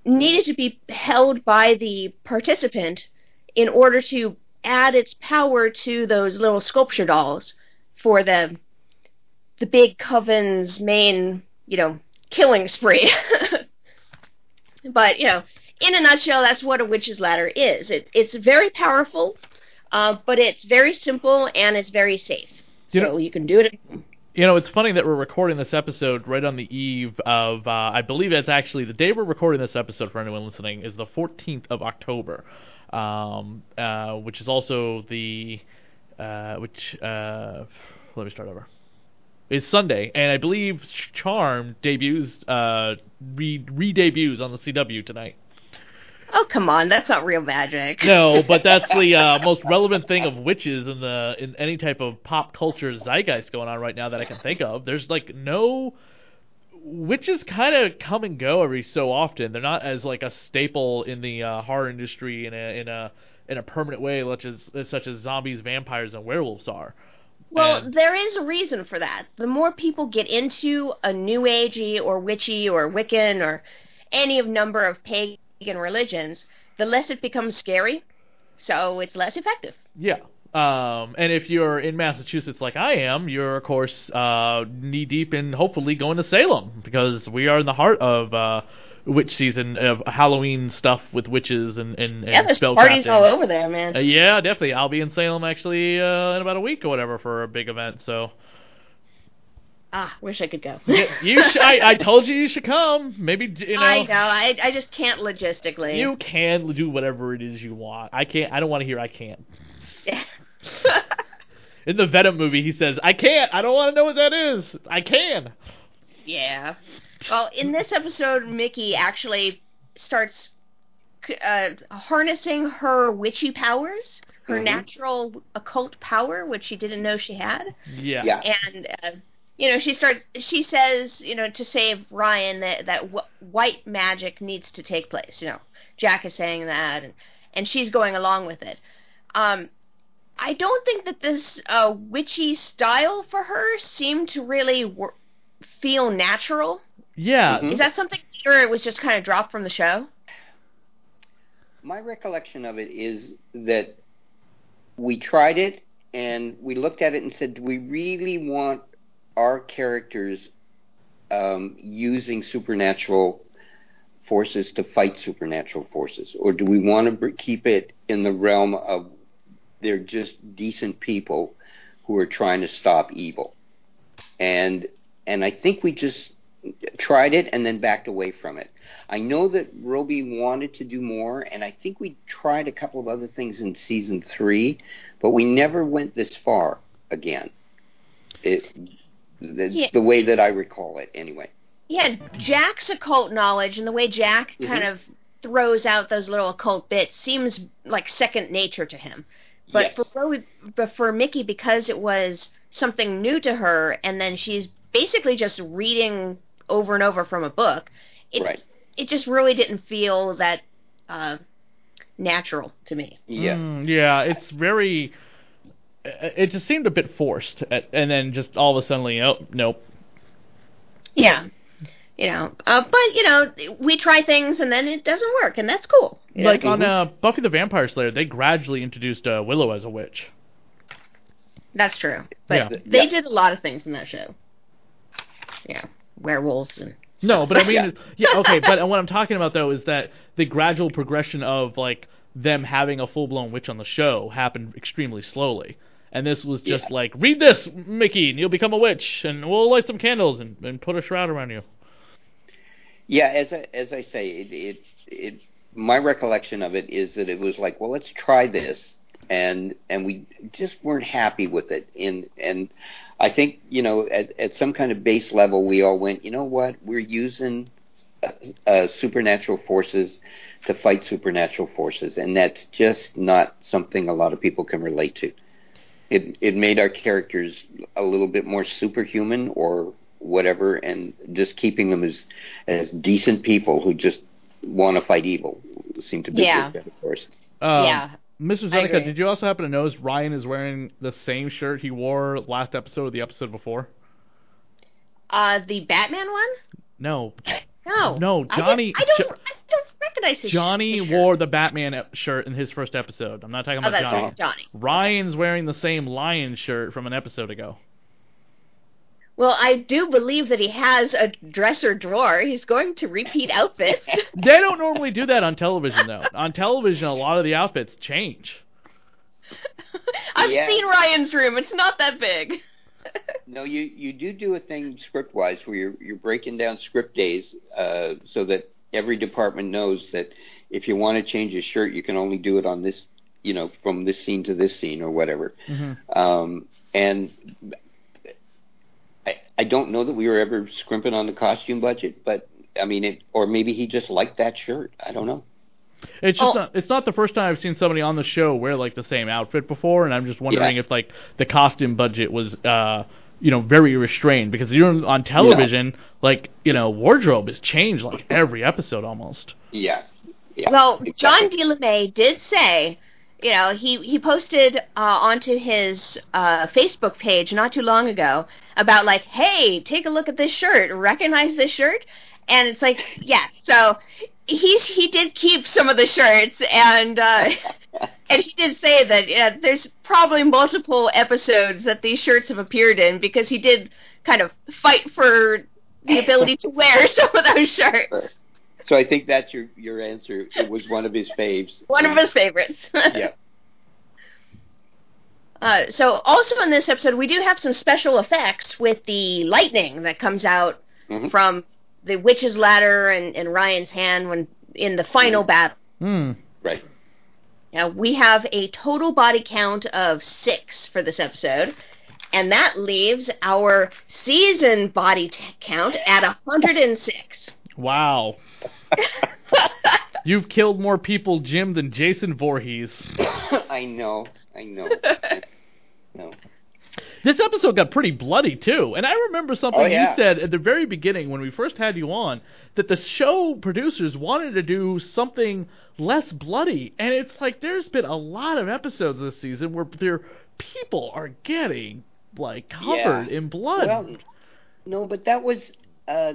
needed to be held by the participant in order to add its power to those little sculpture dolls for the the big coven's main, you know, killing spree. but you know, in a nutshell, that's what a witch's ladder is. It, it's very powerful, uh, but it's very simple and it's very safe. You so know- you can do it. You know, it's funny that we're recording this episode right on the eve of, uh, I believe it's actually the day we're recording this episode for anyone listening is the 14th of October, um, uh, which is also the, uh, which, uh, let me start over. It's Sunday, and I believe Charmed debuts, uh, re re debuts on the CW tonight. Oh come on, that's not real magic. No, but that's the uh, most relevant thing of witches in the in any type of pop culture zeitgeist going on right now that I can think of. There's like no witches kind of come and go every so often. They're not as like a staple in the uh, horror industry in a in a in a permanent way, such as such as zombies, vampires, and werewolves are. Well, And- there is a reason for that. The more people get into a new agey or witchy or Wiccan or any of number of pagan religions, the less it becomes scary. So it's less effective. Yeah. Um, and if you're in Massachusetts like I am, you're of course uh, knee deep in hopefully going to Salem because we are in the heart of uh, witch season of Halloween stuff with witches and and, and yeah, there's spell parties all over there, man. Uh, yeah, definitely. I'll be in Salem actually uh, in about a week or whatever for a big event. So ah, wish I could go. you, sh- I, I told you you should come. Maybe you know. I know. I I just can't logistically. You can do whatever it is you want. I can't. I don't want to hear. I can't. In the Venom movie, he says, "I can't. I don't want to know what that is. I can." Yeah. Well, in this episode, Micki actually starts uh, harnessing her witchy powers, her Mhm. natural occult power, which she didn't know she had. Yeah. Yeah. And uh, you know, she starts. She says, you know, to save Ryan that that w- white magic needs to take place. You know, Jack is saying that, and and she's going along with it. Um, I don't think that this uh, witchy style for her seemed to really wor- feel natural. Yeah. Mhm. Is that something, or it was just kind of dropped from the show? My recollection of it is that we tried it and we looked at it and said, do we really want our characters um, using supernatural forces to fight supernatural forces, or do we want to keep it in the realm of they're just decent people who are trying to stop evil? And and I think we just tried it and then backed away from it. I know that Robey wanted to do more, and I think we tried a couple of other things in season three, but we never went this far again. It, the, Yeah. the way that I recall it, anyway. Yeah, Jack's occult knowledge and the way Jack kind of throws out those little occult bits seems like second nature to him. But Yes. for Robey, but for Micki, because it was something new to her, and then she's basically just reading over and over from a book, it Right. it just really didn't feel that uh, natural to me. Yeah. Mm, yeah, it's very. It it just seemed a bit forced, and then just all of a sudden, oh nope. Yeah. You know, uh, but you know, we try things and then it doesn't work, and that's cool. you know? Like on uh, Buffy the Vampire Slayer, they gradually introduced uh, Willow as a witch. That's true. But Yeah. they Yeah. did a lot of things in that show. Yeah, werewolves and No, but I mean, Yeah. yeah, okay. But what I'm talking about though is that the gradual progression of like them having a full blown witch on the show happened extremely slowly, and this was just Yeah. like, read this, Micki, and you'll become a witch, and we'll light some candles and, and put a shroud around you. Yeah, as I, as I say, it, it it my recollection of it is that it was like, well, let's try this, and and we just weren't happy with it. And and I think you know at at some kind of base level, we all went, you know what, we're using uh, uh, supernatural forces to fight supernatural forces, and that's just not something a lot of people can relate to. It it made our characters a little bit more superhuman or whatever, and just keeping them as as decent people who just want to fight evil seemed to be Yeah. good, of course. Um, Yeah. Mr. I Zeneca, did you also happen to notice Ryan is wearing the same shirt he wore last episode or the episode before? uh, the Batman one. No, No, No, I Johnny- didn't- I, don't. Jo- I don't recognize his Johnny his shirt. wore the Batman shirt in his first episode. I'm not talking Oh, about that's Johnny. right, Johnny. Ryan's wearing the same lion shirt from an episode ago. Well, I do believe that he has a dresser drawer. He's going to repeat outfits. They don't normally do that on television, though. On television, a lot of the outfits change. I've Yeah. seen Ryan's room. It's not that big. No, you you do do a thing script wise where you're you're breaking down script days uh, so that every department knows that if you want to change a shirt, you can only do it on this, you know, from this scene to this scene or whatever. Um, and I I don't know that we were ever scrimping on the costume budget, but I mean it, or maybe he just liked that shirt. I don't know. It's just Oh. not, it's not the first time I've seen somebody on the show wear like the same outfit before, and I'm just wondering Yeah. if like the costume budget was uh you know very restrained because you're on television like you know wardrobe is changed like every episode almost. Yeah. yeah Well, John exactly. D. LeMay did say, you know, he he posted uh, onto his uh, Facebook page not too long ago about like, hey, take a look at this shirt, recognize this shirt, and it's like, yeah. So he's he did keep some of the shirts, and uh, and he did say that yeah, there's probably multiple episodes that these shirts have appeared in because he did kind of fight for the ability to wear some of those shirts. So I think that's your your answer. It was one of his faves. One of his favorites. Yeah. Uh, so also in this episode, we do have some special effects with the lightning that comes out Mhm. from the witch's ladder and, and Ryan's hand when in the final battle. Hmm. Right. Now we have a total body count of six for this episode, and that leaves our season body t- count at 106. Wow. You've killed more people, Jim, than Jason Voorhees. I know. I know. no. This episode got pretty bloody too, and I remember something Oh, yeah. you said at the very beginning when we first had you on that the show producers wanted to do something less bloody, and it's like there's been a lot of episodes this season where their people are getting like covered Yeah. in blood. Well, no, but that was uh,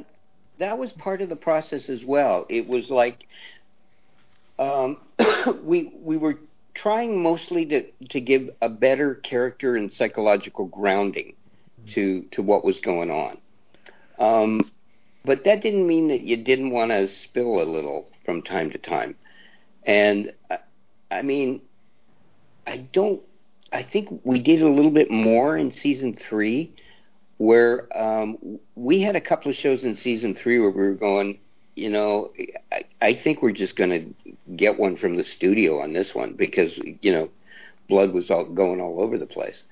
that was part of the process as well. It was like um, we we were trying mostly to to give a better character and psychological grounding to to what was going on. Um, but that didn't mean that you didn't want to spill a little from time to time. And I, I mean, I don't. I think we did a little bit more in season three, where um, we had a couple of shows in season three where we were going. You know, I, I think we're just going to get one from the studio on this one because you know, blood was all going all over the place.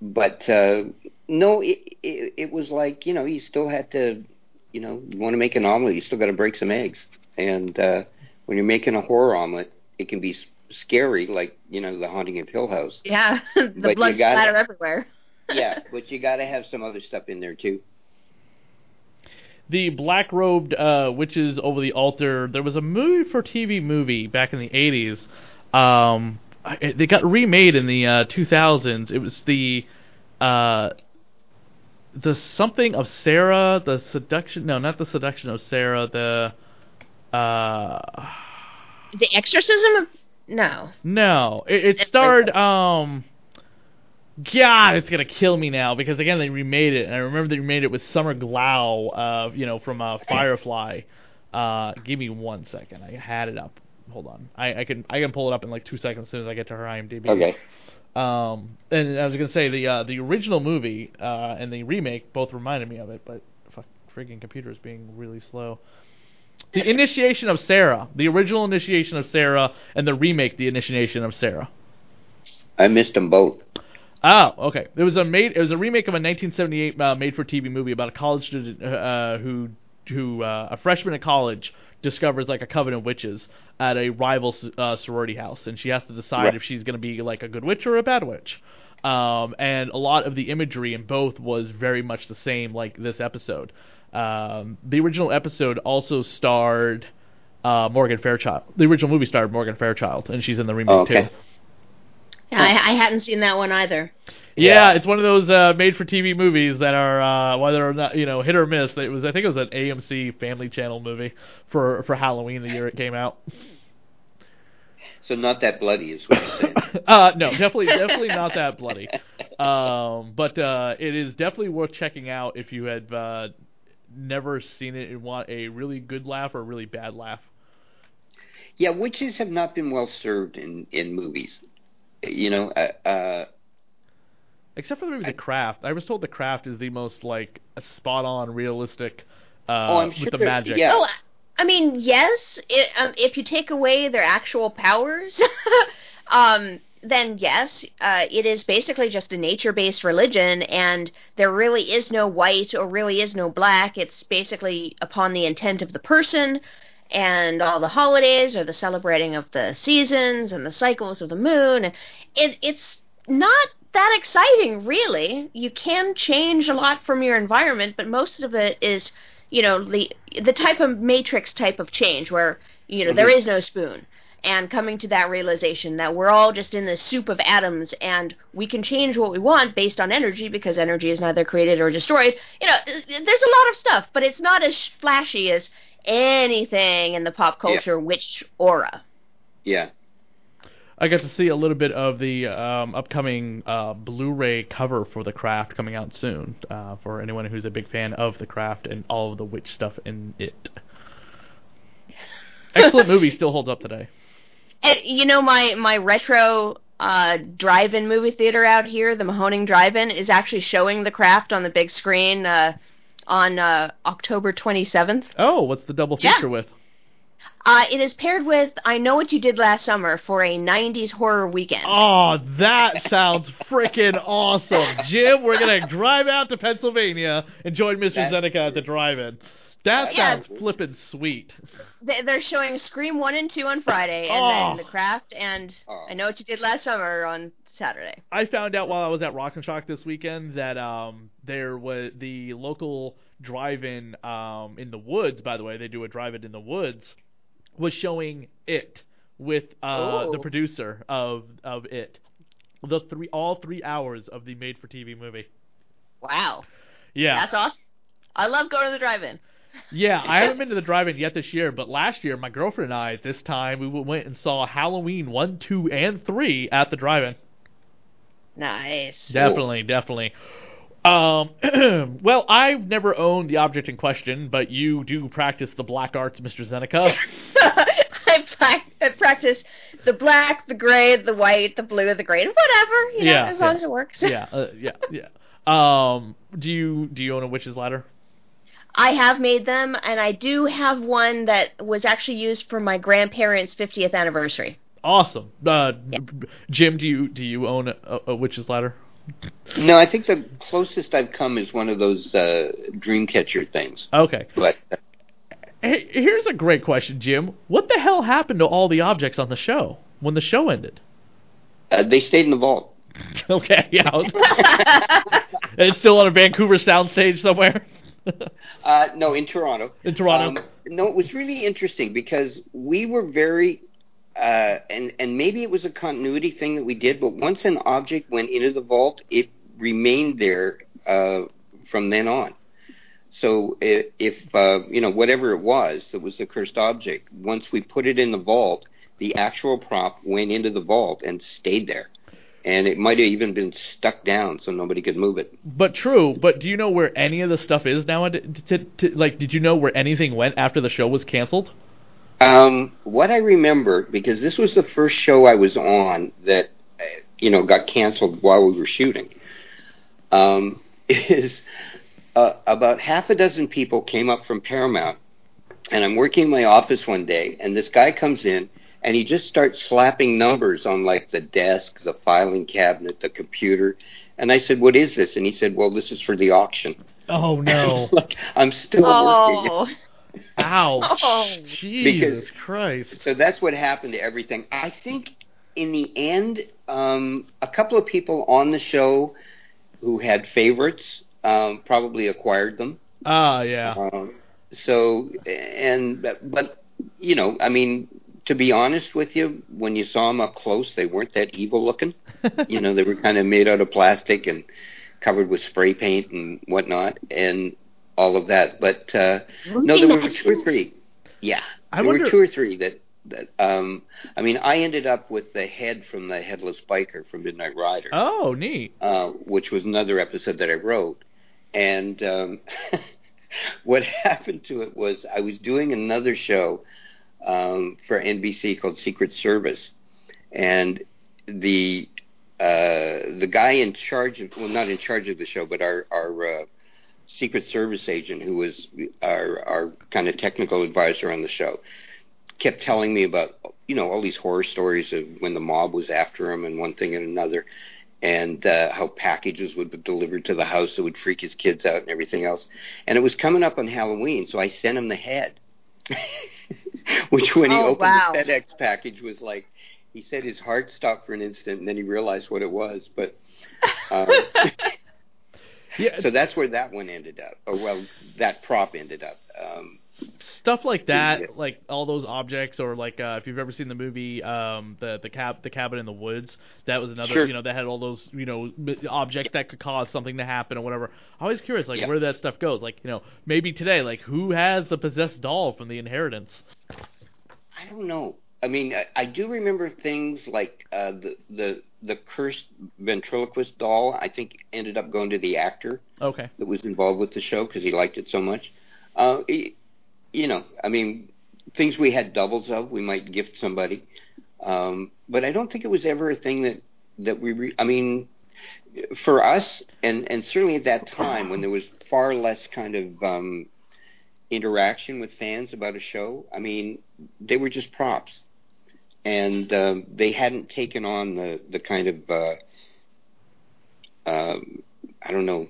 But uh, no, it, it it was like you know you still had to, you know, you want to make an omelet, you still got to break some eggs, and uh, when you're making a horror omelet, it can be scary, like you know, the haunting of Hill House. Yeah, the But blood gotta- splatter everywhere. yeah, but you got to have some other stuff in there too. The black robed uh, witches over the altar. There was a movie for TV movie back in the eighties. Um, they got remade in the uh, two thousands. It was the uh, the something of Sarah, the seduction. No, not the seduction of Sarah. The uh, The exorcism of no. no, it, it starred um. God, it's gonna kill me now because again they remade it, and I remember they remade it with Summer Glau, uh, you know, from uh, Firefly. Uh, give me one second. I had it up. Hold on. I, I can I can pull it up in like two seconds as soon as I get to her IMDb. Okay. Um, and I was gonna say the uh, the original movie uh, and the remake both reminded me of it, but fuck, friggin' computer is being really slow. The Initiation of Sarah, the original Initiation of Sarah, and the remake, The Initiation of Sarah. I missed them both. Oh, okay. There was a made. It was a remake of a 1978 uh, made-for-TV movie about a college student uh, who who uh, a freshman at college discovers like a coven of witches at a rival uh, sorority house, and she has to decide Right. if she's going to be like a good witch or a bad witch. Um, and a lot of the imagery in both was very much the same, like this episode. Um, the original episode also starred uh, Morgan Fairchild. The original movie starred Morgan Fairchild, and she's in the remake Oh, okay. too. Yeah, I, I hadn't seen that one either. Yeah, it's one of those uh, made-for-TV movies that are uh, whether or not you know hit or miss. It was I think it was an ABC Family Channel movie for for Halloween the year it came out. So not that bloody is what you're saying. uh, no, definitely definitely not that bloody. Um, but uh, it is definitely worth checking out if you had uh, never seen it and want a really good laugh or a really bad laugh. yeah, witches have not been well served in in movies. You know, uh, uh, Except for the movie The Craft. I was told The Craft is the most like spot-on realistic uh, Oh, I'm with sure the magic. yeah. Oh, I mean, yes. It, um, if you take away their actual powers, um, then yes, uh, it is basically just a nature-based religion, and there really is no white or really is no black. It's basically upon the intent of the person, and all the holidays or the celebrating of the seasons and the cycles of the moon. It, it's not that exciting, really. You can change a lot from your environment, but most of it is, you know, the the type of matrix type of change where you know there mm-hmm. is no spoon, and coming to that realization that we're all just in this soup of atoms, and we can change what we want based on energy because energy is neither created or destroyed. You know, there's a lot of stuff, but it's not as flashy as anything in the pop culture witch aura. yeah. I got to see a little bit of the um, upcoming uh, Blu-ray cover for The Craft coming out soon. Uh, for anyone who's a big fan of The Craft and all of the witch stuff in it. Excellent movie, still holds up today. And, you know, my my retro uh, drive-in movie theater out here, the Mahoning Drive-in, is actually showing The Craft on the big screen uh, on uh, October 27th. Oh, what's the double Yeah. feature with? Uh, it is paired with I Know What You Did Last Summer for a 90s horror weekend. Oh, that sounds freaking awesome, Jim. We're gonna drive out to Pennsylvania and join Mr. That's- Zeneca at the drive-in. That Yeah. sounds flippin' sweet. They- They're showing Scream 1 and 2 on Friday, and Oh. then The Craft and Oh. I Know What You Did Last Summer on Saturday. I found out while I was at Rock and Shock this weekend that um, there was the local drive-in um, in the woods. By the way, they do a drive-in in the woods. Was showing it with uh, the Oh. producer of of it. The three all three hours of the made-for-TV movie. Wow. Yeah, That's awesome. I love going to the drive-in. Yeah, I haven't been to the drive-in yet this year, but last year my girlfriend and I at this time we went and saw Halloween one, two, and three at the drive-in. Nice. Definitely, definitely. Um, well, I've never owned the object in question, but you do practice the black arts, Mr. Zeneca. I, pla- I practice the black, the gray, the white, the blue, the green, whatever. You know, Yeah, as long yeah. as it works. yeah, uh, yeah, yeah. Um, do you do you own a witch's ladder? I have made them, and I do have one that was actually used for my grandparents' 50th anniversary. Awesome. Uh, b- Jim, do you do you own a, a witch's ladder? No, I think the closest I've come is one of those uh, Dreamcatcher things. Okay. But uh, Hey, here's a great question, Jim. What the hell happened to all the objects on the show when the show ended? uh, they stayed in the vault. Okay, yeah. Was- it's still on a Vancouver soundstage somewhere. Uh, no, in Toronto. In Toronto. Um, no, it was really interesting because we were very, uh, and and maybe it was a continuity thing that we did, but once an object went into the vault, it remained there uh, from then on. So i- if uh, you know whatever it was that was the cursed object, once we put it in the vault, the actual prop went into the vault and stayed there, and it might have even been stuck down so nobody could move it. But true. But do you know where any of the stuff is now? Like, did you know where anything went after the show was canceled? Um, what I remember, because this was the first show I was on that, uh, you know, got canceled while we were shooting, um, is uh, about half a dozen people came up from Paramount, and I'm working in my office one day, and this guy comes in, and he just starts slapping numbers on like the desk, the filing cabinet, the computer, and I said, "What is this?" And he said, "Well, this is for the auction." Oh no! It's like, I'm still working. Oh. Ouch! Oh. Jesus Because- Christ! So that's what happened to everything. I think in the end, um, a couple of people on the show who had favorites um, probably acquired them. Ah, yeah. Um, so and but, but you know, I mean, to be honest with you, when you saw them up close, they weren't that evil looking. you know, they were kind of made out of plastic and covered with spray paint and whatnot, and all of that. But uh, no, there were two or three. Yeah, I there wonder- were two or three that that. Um, I mean, I ended up with the head from the Headless Biker from Midnight Rider Oh, neat. uh, which was another episode that I wrote. And um, what happened to it was I was doing another show um, for NBC called Secret Service, and the uh, the guy in charge of well, not in charge of the show, but our our uh, Secret Service agent, who was our our kind of technical advisor on the show, kept telling me about you know all these horror stories of when the mob was after him and one thing and another and uh, how packages would be delivered to the house that would freak his kids out and everything else. And it was coming up on Halloween, so I sent him the head, which when he Oh, opened wow. the FedEx package was like, he said his heart stopped for an instant, and then he realized what it was. But um, Yeah, so that's where that one ended up, or well, that prop ended up. Um, stuff like Yeah. that, like all those objects, or like uh, if you've ever seen the movie, um, the the cab the cabin in the woods, that was another, Sure. you know, that had all those, you know, objects that could cause something to happen or whatever. I'm always curious, like Yeah. where that stuff goes. Like, you know, maybe today, like who has the possessed doll from the Inheritance? I don't know. I mean, I, I do remember things like uh, the the the cursed ventriloquist doll. I think ended up going to the actor Okay. that was involved with the show because he liked it so much. Uh, y- you know, I mean, things we had doubles of, we might gift somebody, um, but I don't think it was ever a thing that that we. Re- I mean, for us, and and certainly at that time when there was far less kind of um, interaction with fans about a show. I mean, they were just props, and um, they hadn't taken on the the kind of uh, um, I don't know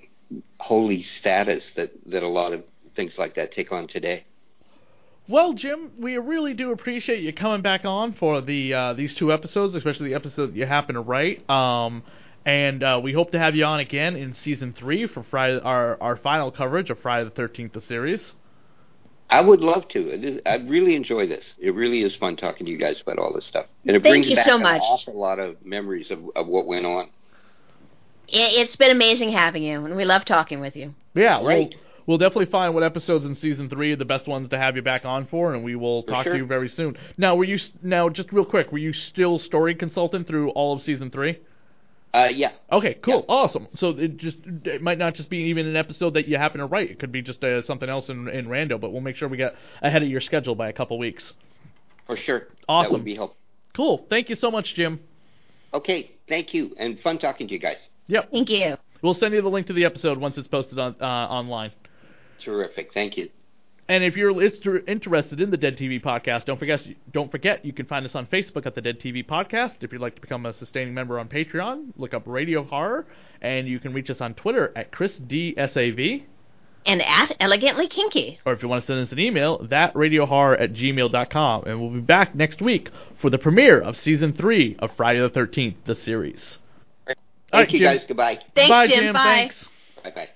holy status that that a lot of things like that take on today. Well, Jim, we really do appreciate you coming back on for the uh, these two episodes, especially the episode that you happen to write. Um, and uh, we hope to have you on again in season three for Friday, our our final coverage of Friday the Thirteenth, the series. I would love to. It is, I really enjoy this. It really is fun talking to you guys about all this stuff, and it Thank brings you back so an much. awful lot of memories of, of what went on. It, it's been amazing having you, and we love talking with you. Yeah, Right. Well, we'll definitely find what episodes in season three are the best ones to have you back on for, and we will For talk sure. to you very soon. Now, were you now just real quick? Were you still story consultant through all of season three? Uh, yeah. Okay, cool, awesome. So it just it might not just be even an episode that you happen to write. It could be just uh, something else in in rando. But we'll make sure we get ahead of your schedule by a couple weeks. For sure. Awesome. That would be helpful. Cool. Thank you so much, Jim. Okay, thank you, and fun talking to you guys. Yep. Thank you. We'll send you the link to the episode once it's posted on uh, online. Terrific, thank you. And if you're inter- interested in the Dead TV podcast, don't forget don't forget you can find us on Facebook at the Dead TV podcast. If you'd like to become a sustaining member on Patreon, look up Radio Horror, and you can reach us on Twitter at Chris D S A V. And at Elegantly Kinky. Or if you want to send us an email, that radiohorror at gmail.com. And we'll be back next week for the premiere of season three of Friday the 13th, the series. Thank All right, you Jim. guys. Goodbye. Thanks, Bye, Jim. Jim. Bye. Thanks. Bye bye.